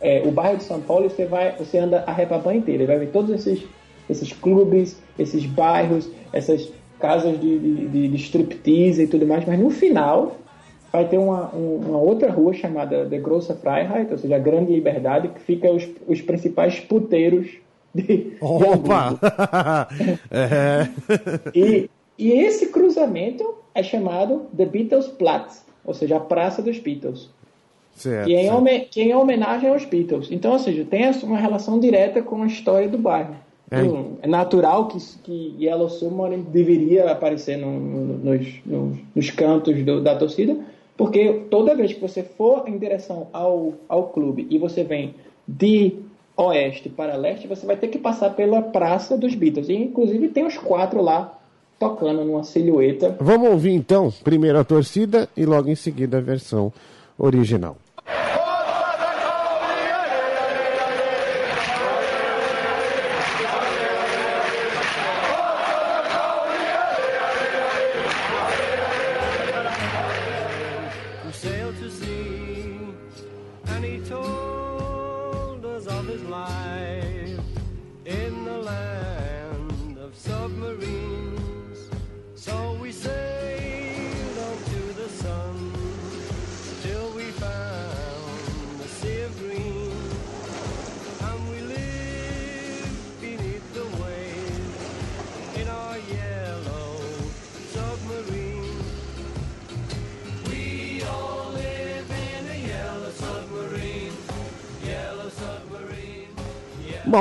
é, o bairro de São Paulo, você, vai, você anda a Repaban inteira, vai ver todos esses, esses clubes, esses bairros, essas casas de, de, de, de striptease e tudo mais, mas no final vai ter uma, uma outra rua chamada The Grosse Freiheit, ou seja, a Grande Liberdade, que fica os, os principais puteiros de, Opa! De é. e, e esse cruzamento é chamado The Beatles Platz, ou seja, a Praça dos Beatles. Certo, que, é em, que é em homenagem aos Beatles. Então, ou seja, tem uma relação direta com a história do bairro. É, é natural que, que Yellow Submarine deveria aparecer no, no, nos, nos, nos, cantos do, da torcida, porque toda vez que você for em direção ao, ao clube e você vem de oeste para leste, você vai ter que passar pela Praça dos Beatles. E, inclusive, tem os quatro lá tocando numa silhueta. Vamos ouvir então primeiro a torcida e logo em seguida a versão original.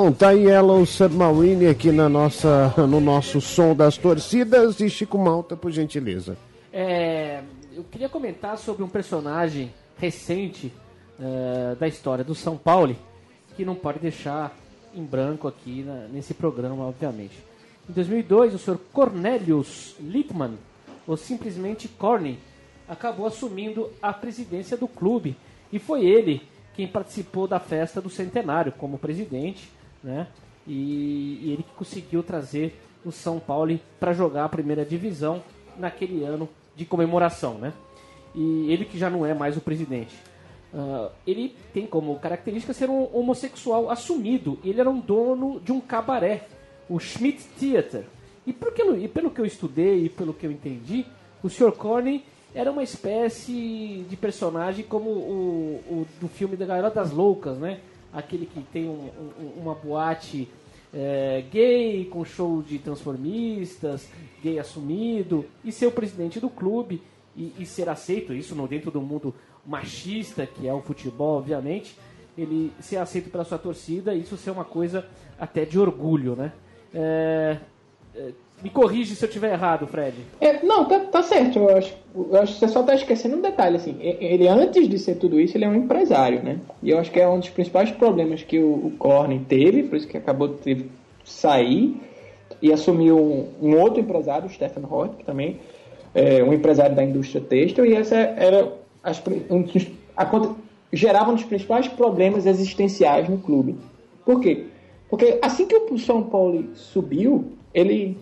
Bom, tá aí Yellow Submarine aqui na nossa, no nosso som das torcidas e Chico Malta, por gentileza. É, eu queria comentar sobre um personagem recente uh, da história do São Paulo que não pode deixar em branco aqui na, nesse programa, obviamente. Em 2002, o senhor Cornelius Littmann, ou simplesmente Corny, acabou assumindo a presidência do clube e foi ele quem participou da festa do centenário como presidente né? E, e ele conseguiu trazer o São Paulo para jogar a primeira divisão naquele ano de comemoração, né? E ele que já não é mais o presidente. Uh, ele tem como característica ser um homossexual assumido. Ele era um dono de um cabaré, o Schmidt Theater. E, porque, e pelo que eu estudei e pelo que eu entendi, o Sr. Corney era uma espécie de personagem como o, o do filme da Galera das Loucas, né? Aquele que tem um, um, uma boate é, gay, com show de transformistas, gay assumido, e ser o presidente do clube e, e ser aceito, isso no dentro do mundo machista que é o futebol, obviamente, ele ser aceito pela sua torcida, isso ser uma coisa até de orgulho, né? É, é, me corrige se eu estiver errado, Fred. É, não, tá, tá certo. Eu acho, eu acho que você só está esquecendo um detalhe. Assim, ele, antes de ser tudo isso, ele é um empresário, né? E eu acho que é um dos principais problemas que o, o Corne teve, por isso que acabou de sair e assumiu um, um, outro empresário, o Stephen Hort, que também é um empresário da indústria têxtil, e essa era as, um, a, gerava um dos principais problemas existenciais no clube. Por quê? Porque assim que o São Paulo subiu, ele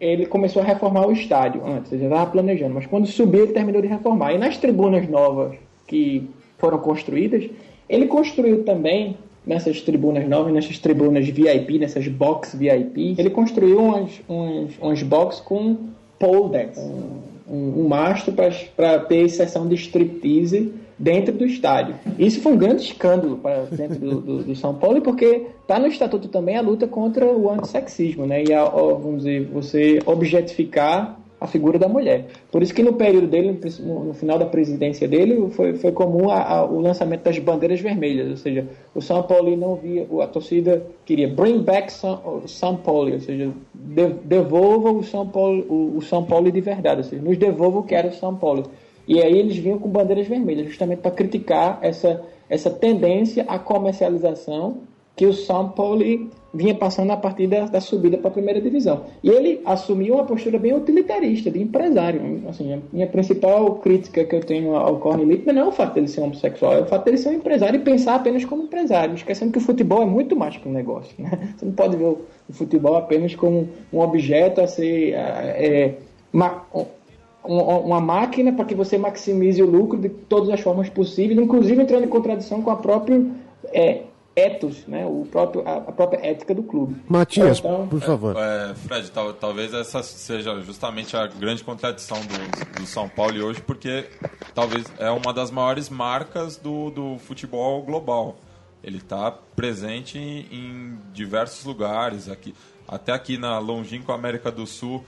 ele começou a reformar o estádio antes, ele já estava planejando, mas quando subiu ele terminou de reformar. E nas tribunas novas que foram construídas, ele construiu também nessas tribunas novas, nessas tribunas VIP, nessas box VIP, ele construiu umas, umas, umas box com pole decks, um, um, um mastro para ter sessão de striptease dentro do estádio. Isso foi um grande escândalo para dentro do, do, do São Paulo, porque está no estatuto também a luta contra o antissexismo, né? E a, vamos dizer, você objetificar a figura da mulher. Por isso que no período dele, no, final da presidência dele, foi, foi comum a, a, o lançamento das bandeiras vermelhas, ou seja, o São Paulo não via, a torcida queria bring back São, São Paulo, ou seja, de, devolva o São Paulo, o, o São Paulo de verdade, ou seja, nos devolva o que era o São Paulo. E aí eles vinham com bandeiras vermelhas, justamente para criticar essa, essa tendência à comercialização que o São Paulo vinha passando a partir da, da subida para a primeira divisão. E ele assumiu uma postura bem utilitarista, de empresário. Assim, a minha principal crítica que eu tenho ao Corne Littman não é o fato dele ser homossexual, é o fato dele ser um empresário e pensar apenas como empresário, esquecendo que o futebol é muito mais que um negócio. Né? Você não pode ver o, o futebol apenas como um objeto a ser... É, uma, uma máquina para que você maximize o lucro de todas as formas possíveis, inclusive entrando em contradição com a própria é, ethos, né? o próprio, a, a, própria ética do clube. Matias, então, por favor. É, é, Fred, tal, talvez essa seja justamente a grande contradição do, do São Paulo hoje, porque talvez é uma das maiores marcas do, do futebol global. Ele está presente em, em diversos lugares, aqui, até aqui na longínqua América do Sul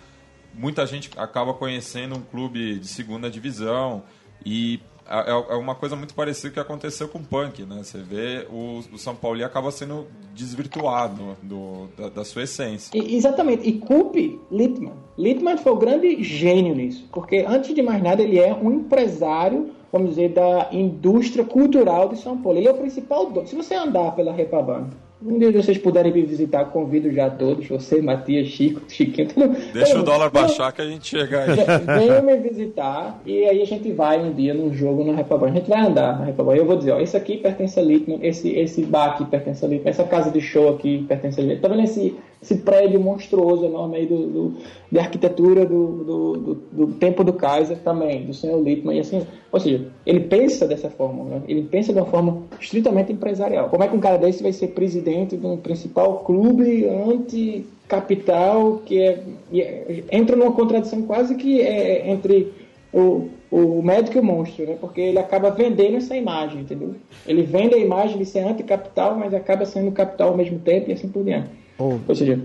muita gente acaba conhecendo um clube de segunda divisão e é, é uma coisa muito parecida que aconteceu com o punk, né? Você vê o, o São Paulo acaba sendo desvirtuado do, da, da, sua essência. E, exatamente. E culpe Littman. Littman foi o grande gênio nisso, porque antes de mais nada ele é um empresário, vamos dizer, da indústria cultural de São Paulo. Ele é o principal dono. Se você andar pela Repaban um dia vocês puderem me visitar, convido já todos, você, Matias, Chico, Chiquinho. Todo, Deixa todo o dólar baixar que a gente chega aí. Venham me visitar e aí a gente vai um dia num jogo no Repaban. A gente vai andar na Repaban. Eu vou dizer, ó, esse aqui pertence a Litman, esse, esse bar aqui pertence a Litman, essa casa de show aqui pertence a Litman. Tá vendo esse, esse prédio monstruoso enorme aí do, do de arquitetura do, do, do, do, tempo do Kaiser também, do senhor Littman, e assim, ou seja, ele pensa dessa forma, né? ele pensa de uma forma estritamente empresarial. Como é que um cara desse vai ser presidente de um principal clube anti-capital que é, é, entra numa contradição quase que é, entre o, o médico e o monstro, né? porque ele acaba vendendo essa imagem, entendeu? Ele vende a imagem de ser anti-capital, mas acaba sendo capital ao mesmo tempo e assim por diante. Oh. Ou seja,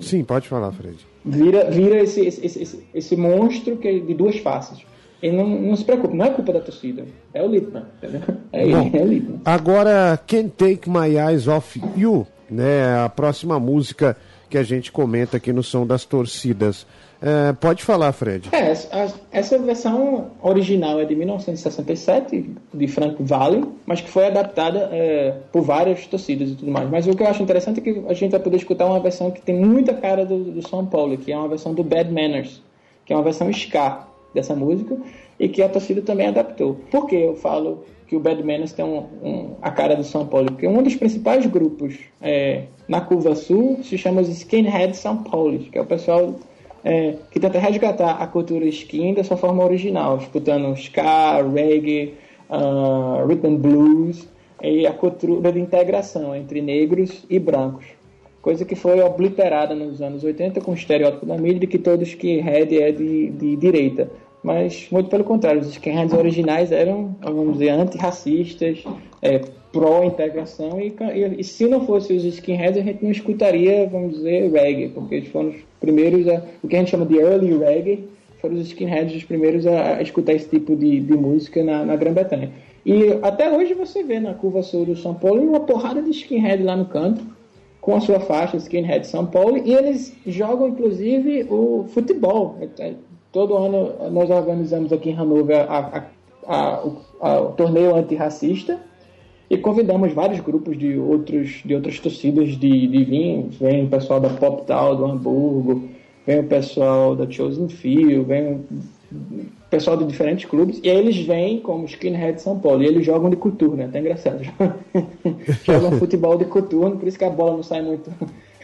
Sim, pode falar, Fred. Vira, vira esse, esse, esse, esse monstro que é de duas faces. Ele não, não se preocupe, não é culpa da torcida, é o Littman, entendeu? É Bom, ele, é o. Agora, Can't Take My Eyes Off You, né? A próxima música que a gente comenta aqui no Som das Torcidas. É, pode falar, Fred. É, essa versão original é de 1967, de Frank Valley, mas que foi adaptada é, por várias torcidas e tudo mais. Mas o que eu acho interessante é que a gente vai poder escutar uma versão que tem muita cara do, do São Paulo, que é uma versão do Bad Manners, que é uma versão ska dessa música e que a torcida também adaptou. Por que eu falo que o Bad Manners tem um, um, a cara do São Paulo? Porque um dos principais grupos é, na Curva Sul se chama os Skinhead São Paulo, que é o pessoal é, que tenta resgatar a cultura skin da sua forma original, escutando ska, reggae, uh, rhythm blues e a cultura de integração entre negros e brancos. Coisa que foi obliterada nos anos 80 com o estereótipo da mídia de que todo skinhead é de, de direita. Mas, muito pelo contrário, os skinheads originais eram, vamos dizer, antirracistas, é, pró-integração, e, e, e, se não fossem os skinheads, a gente não escutaria, vamos dizer, reggae, porque eles foram os primeiros, a, o que a gente chama de early reggae, foram os skinheads os primeiros a, a escutar esse tipo de, de música na, na Grã-Bretanha. E até hoje você vê na curva sul do São Paulo uma porrada de skinhead lá no canto, com a sua faixa Skinhead São Paulo, e eles jogam inclusive o futebol. Todo ano nós organizamos aqui em Hanover a, a, a, o torneio antirracista e convidamos vários grupos de, outros, de outras torcidas de, de vinhos. Vem o pessoal da Pop Tal do Hamburgo, vem o pessoal da Chosen Few, vem o pessoal de diferentes clubes, e aí eles vêm como skinhead de São Paulo, e eles jogam de coturno, é até engraçado. jogam futebol de coturno, por isso que a bola não sai muito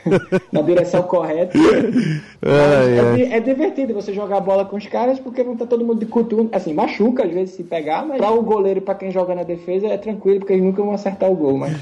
na direção correta. É, é, é, divertido você jogar a bola com os caras porque não tá todo mundo de coturno. Assim, machuca às vezes se pegar, mas para o goleiro e para quem joga na defesa é tranquilo porque eles nunca vão acertar o gol. Mas...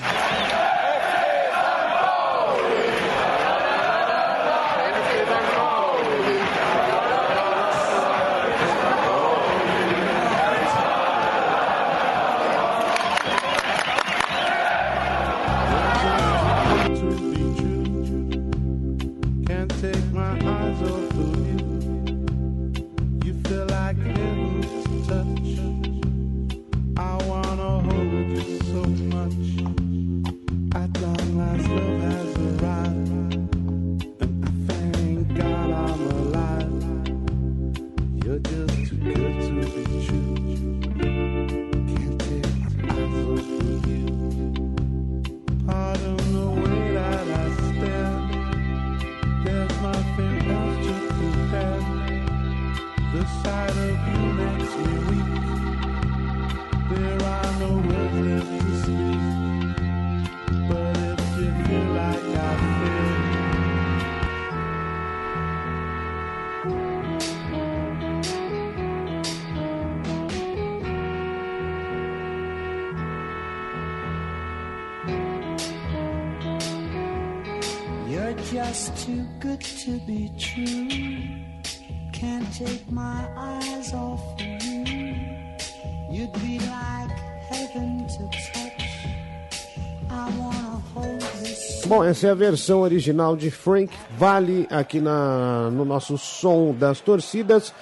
essa é a versão original de Frank Valley aqui na, no nosso som das torcidas.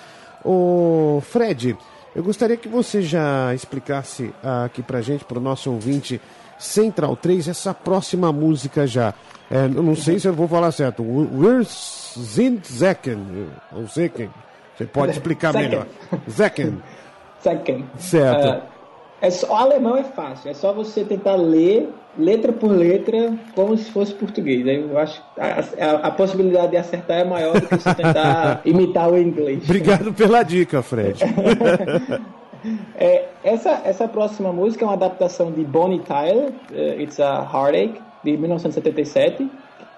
O Fred, Eu gostaria que você já explicasse aqui pra gente, pro nosso ouvinte, Central 3, essa próxima música já. É, eu não sei se eu vou falar certo. Wir sind Zecken. Ou Zecken. Você pode explicar Zecken. melhor. Zecken. Zecken. Certo. Ah, é só, o alemão é fácil, é só você tentar ler letra por letra como se fosse português. Aí eu acho a, a, a possibilidade de acertar é maior do que você tentar imitar o inglês. Obrigado pela dica, Fred. É, essa, essa próxima música é uma adaptação de Bonnie Tyler, eh, It's a Heartache, de 1977.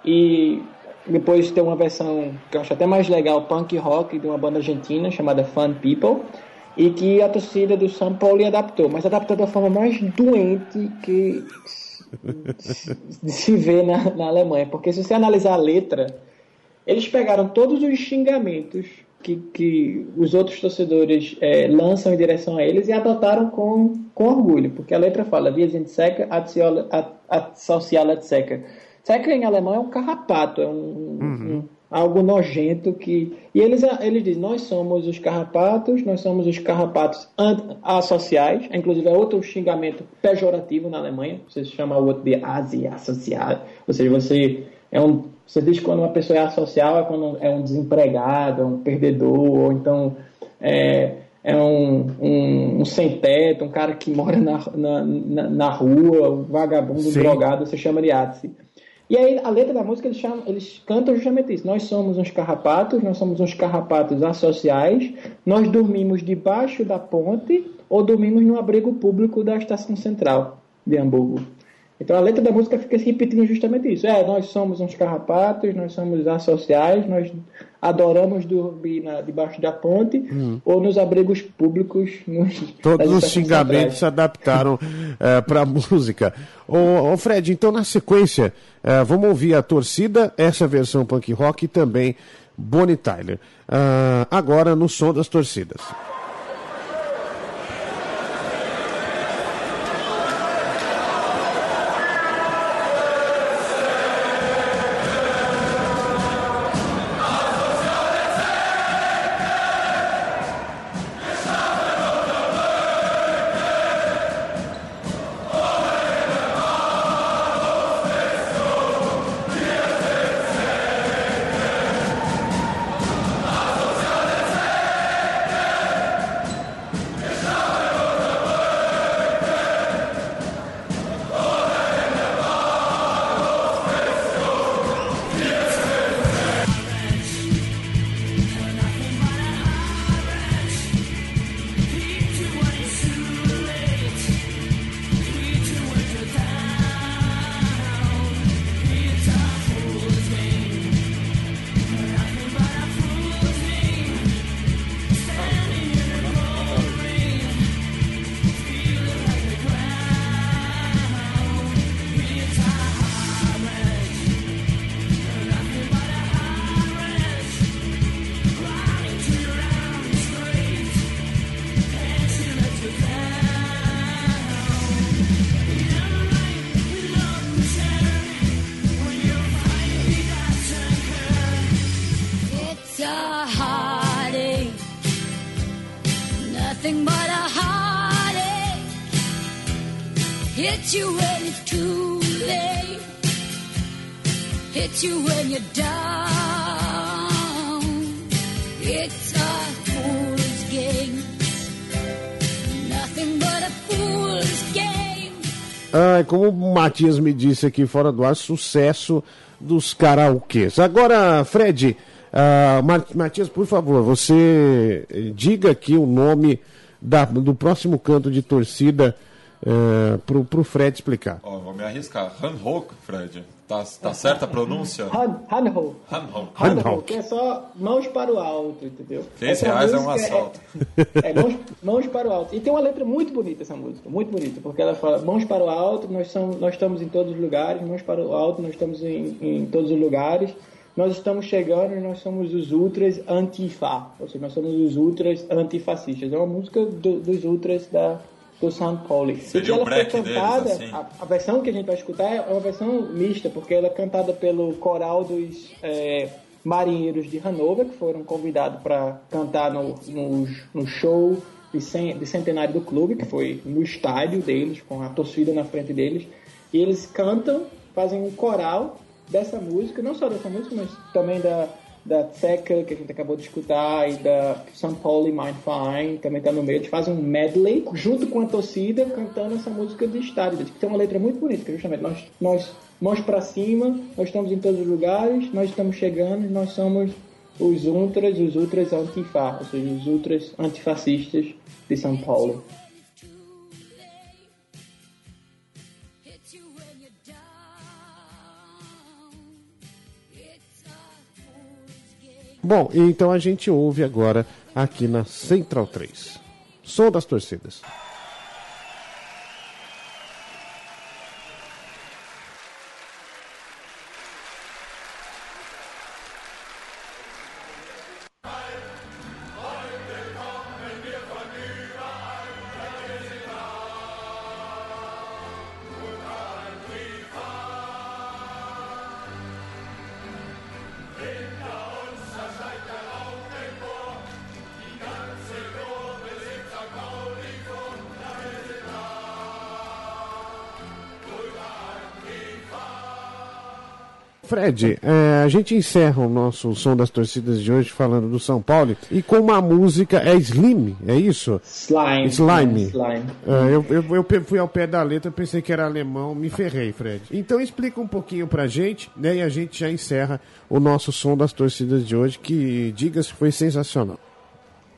E depois tem uma versão que eu acho até mais legal, punk rock, de uma banda argentina chamada Fun People. E que a torcida do São Paulo adaptou, mas adaptou da forma mais doente que se vê na, na Alemanha. Porque se você analisar a letra, eles pegaram todos os xingamentos que, que os outros torcedores eh, lançam em direção a eles e adotaram com, com orgulho, porque a letra fala Wir sind Zecker, Soziale Zecker. Zecker em alemão é um carrapato, é um, um- algo nojento que... E eles, eles dizem, nós somos os carrapatos, nós somos os carrapatos associais, inclusive é outro xingamento pejorativo na Alemanha, você chama o outro de asi associado, ou seja, você é um você diz que quando uma pessoa é asocial é quando é um desempregado, é um perdedor, ou então é, é um, um, um sem-teto, um cara que mora na, na, na, rua, um vagabundo, um Sim. drogado, você chama de Atsi. E aí a letra da música eles, chamam, eles cantam justamente isso. Nós somos uns carrapatos, nós somos uns carrapatos associais, nós dormimos debaixo da ponte ou dormimos no abrigo público da estação central de Hamburgo. Então a letra da música fica se repetindo justamente isso. É, nós somos uns carrapatos, nós somos associais, nós adoramos dormir na- debaixo da ponte ou nos abrigos públicos. Nos, Hum. Todos os xingamentos se adaptaram para a música. Ô, ô, Fred, então na sequência, eh, vamos ouvir a torcida, essa versão punk rock e também Bonnie Tyler. Ah, agora no som das torcidas. Matias me disse aqui fora do ar, sucesso dos karaokês. Agora, Fred, Ma- Matias, por favor, você eh, diga aqui o nome da- do próximo canto de torcida eh, pro, pro Fred explicar. Ó, vou me arriscar. Hanhok, Fred. Tá, tá certa a pronúncia? Han- Hanho. Hanho. Hanho, que é só mãos para o alto, entendeu? 15 Essa reais é um música assalto. É, mãos, mãos para o alto. E tem uma letra muito bonita essa música, muito bonita, porque ela fala mãos para o alto, nós, somos, nós estamos em todos os lugares, mãos para o alto, nós estamos em, em todos os lugares, nós estamos chegando e nós somos os ultras antifa, ou seja, nós somos os ultras antifascistas. É uma música do- dos ultras da, do São Paulo. Seria E ela foi break deles, cantada, assim. a, a versão que a gente vai escutar é uma versão mista, porque ela é cantada pelo coral dos é, marinheiros de Hanover, que foram convidados para cantar no, no, no show de, cen, de centenário do clube, que foi no estádio deles, com a torcida na frente deles, e eles cantam, fazem um coral dessa música, não só dessa música, mas também da, da Teca, que a gente acabou de escutar, e da São Paulo e Mind Fine, também tá no meio. Eles fazem um medley junto com a torcida cantando essa música de estádio. Que tem uma letra muito bonita, que justamente nós, nós mãos para cima, nós estamos em todos os lugares, nós estamos chegando, nós somos os ultras, os ultras antifa, ou seja, os ultras antifascistas de São Paulo. Bom, então a gente ouve agora aqui na Central 3. Som das torcidas. Fred, é, a gente encerra o nosso som das torcidas de hoje falando do São Paulo e com uma música é Slim, é isso? Slime. Slime. Slime. É, eu, eu, eu fui ao pé da letra, pensei que era alemão, me ferrei, Fred. Então explica um pouquinho pra gente, né? E a gente já encerra o nosso som das torcidas de hoje, que, diga-se, foi sensacional.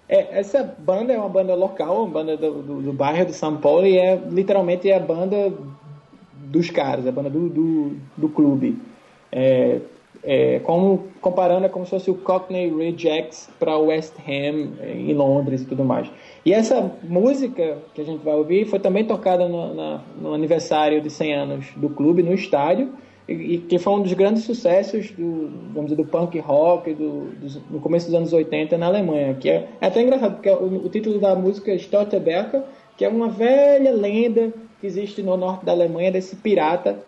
É, essa banda é uma banda local, uma banda do, do, do bairro de São Paulo e é literalmente a banda dos caras, a banda do, do, do clube. É, é, como, comparando, é como se fosse o Cockney Rejects para West Ham é, em Londres e tudo mais. E essa música que a gente vai ouvir foi também tocada no, na- no aniversário de 100 anos do clube, no estádio, e, e que foi um dos grandes sucessos do, vamos dizer, do punk rock do, dos- no começo dos anos 80 na Alemanha. Que é, é até engraçado, porque o, o título da música é Stotterberger, que é uma velha lenda que existe no norte da Alemanha desse pirata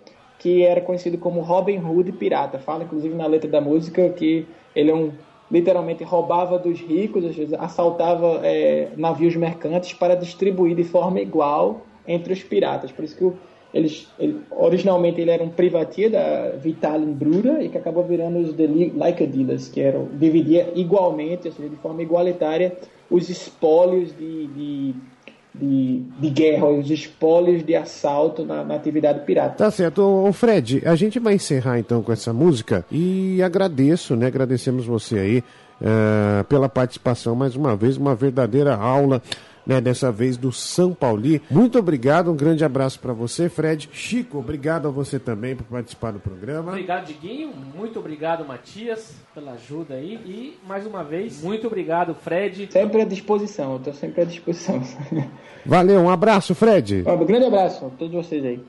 que era conhecido como Robin Hood pirata. Fala inclusive na letra da música que ele é um literalmente roubava dos ricos, às vezes assaltava é, navios mercantes para distribuir de forma igual entre os piratas. Por isso que eles, ele, originalmente ele era um privatia da Vitalin Brura e que acabou virando os Deli- Leica Dealers, que eram dividia igualmente, ou seja, de forma igualitária, os espólios de, de, de, de guerra, os espólios de assalto na, na atividade pirata. Tá certo. Ô, Fred, a gente vai encerrar então com essa música e agradeço, né? Agradecemos você aí eh, pela participação mais uma vez, uma verdadeira aula. Né, dessa vez do São Pauli. Muito obrigado, um grande abraço para você, Fred. Chico, obrigado a você também por participar do programa. Obrigado, Diguinho. Muito obrigado, Matias, pela ajuda aí. E, mais uma vez, muito obrigado, Fred. Sempre à disposição, eu estou sempre à disposição. Valeu, um abraço, Fred. Um grande abraço a todos vocês aí.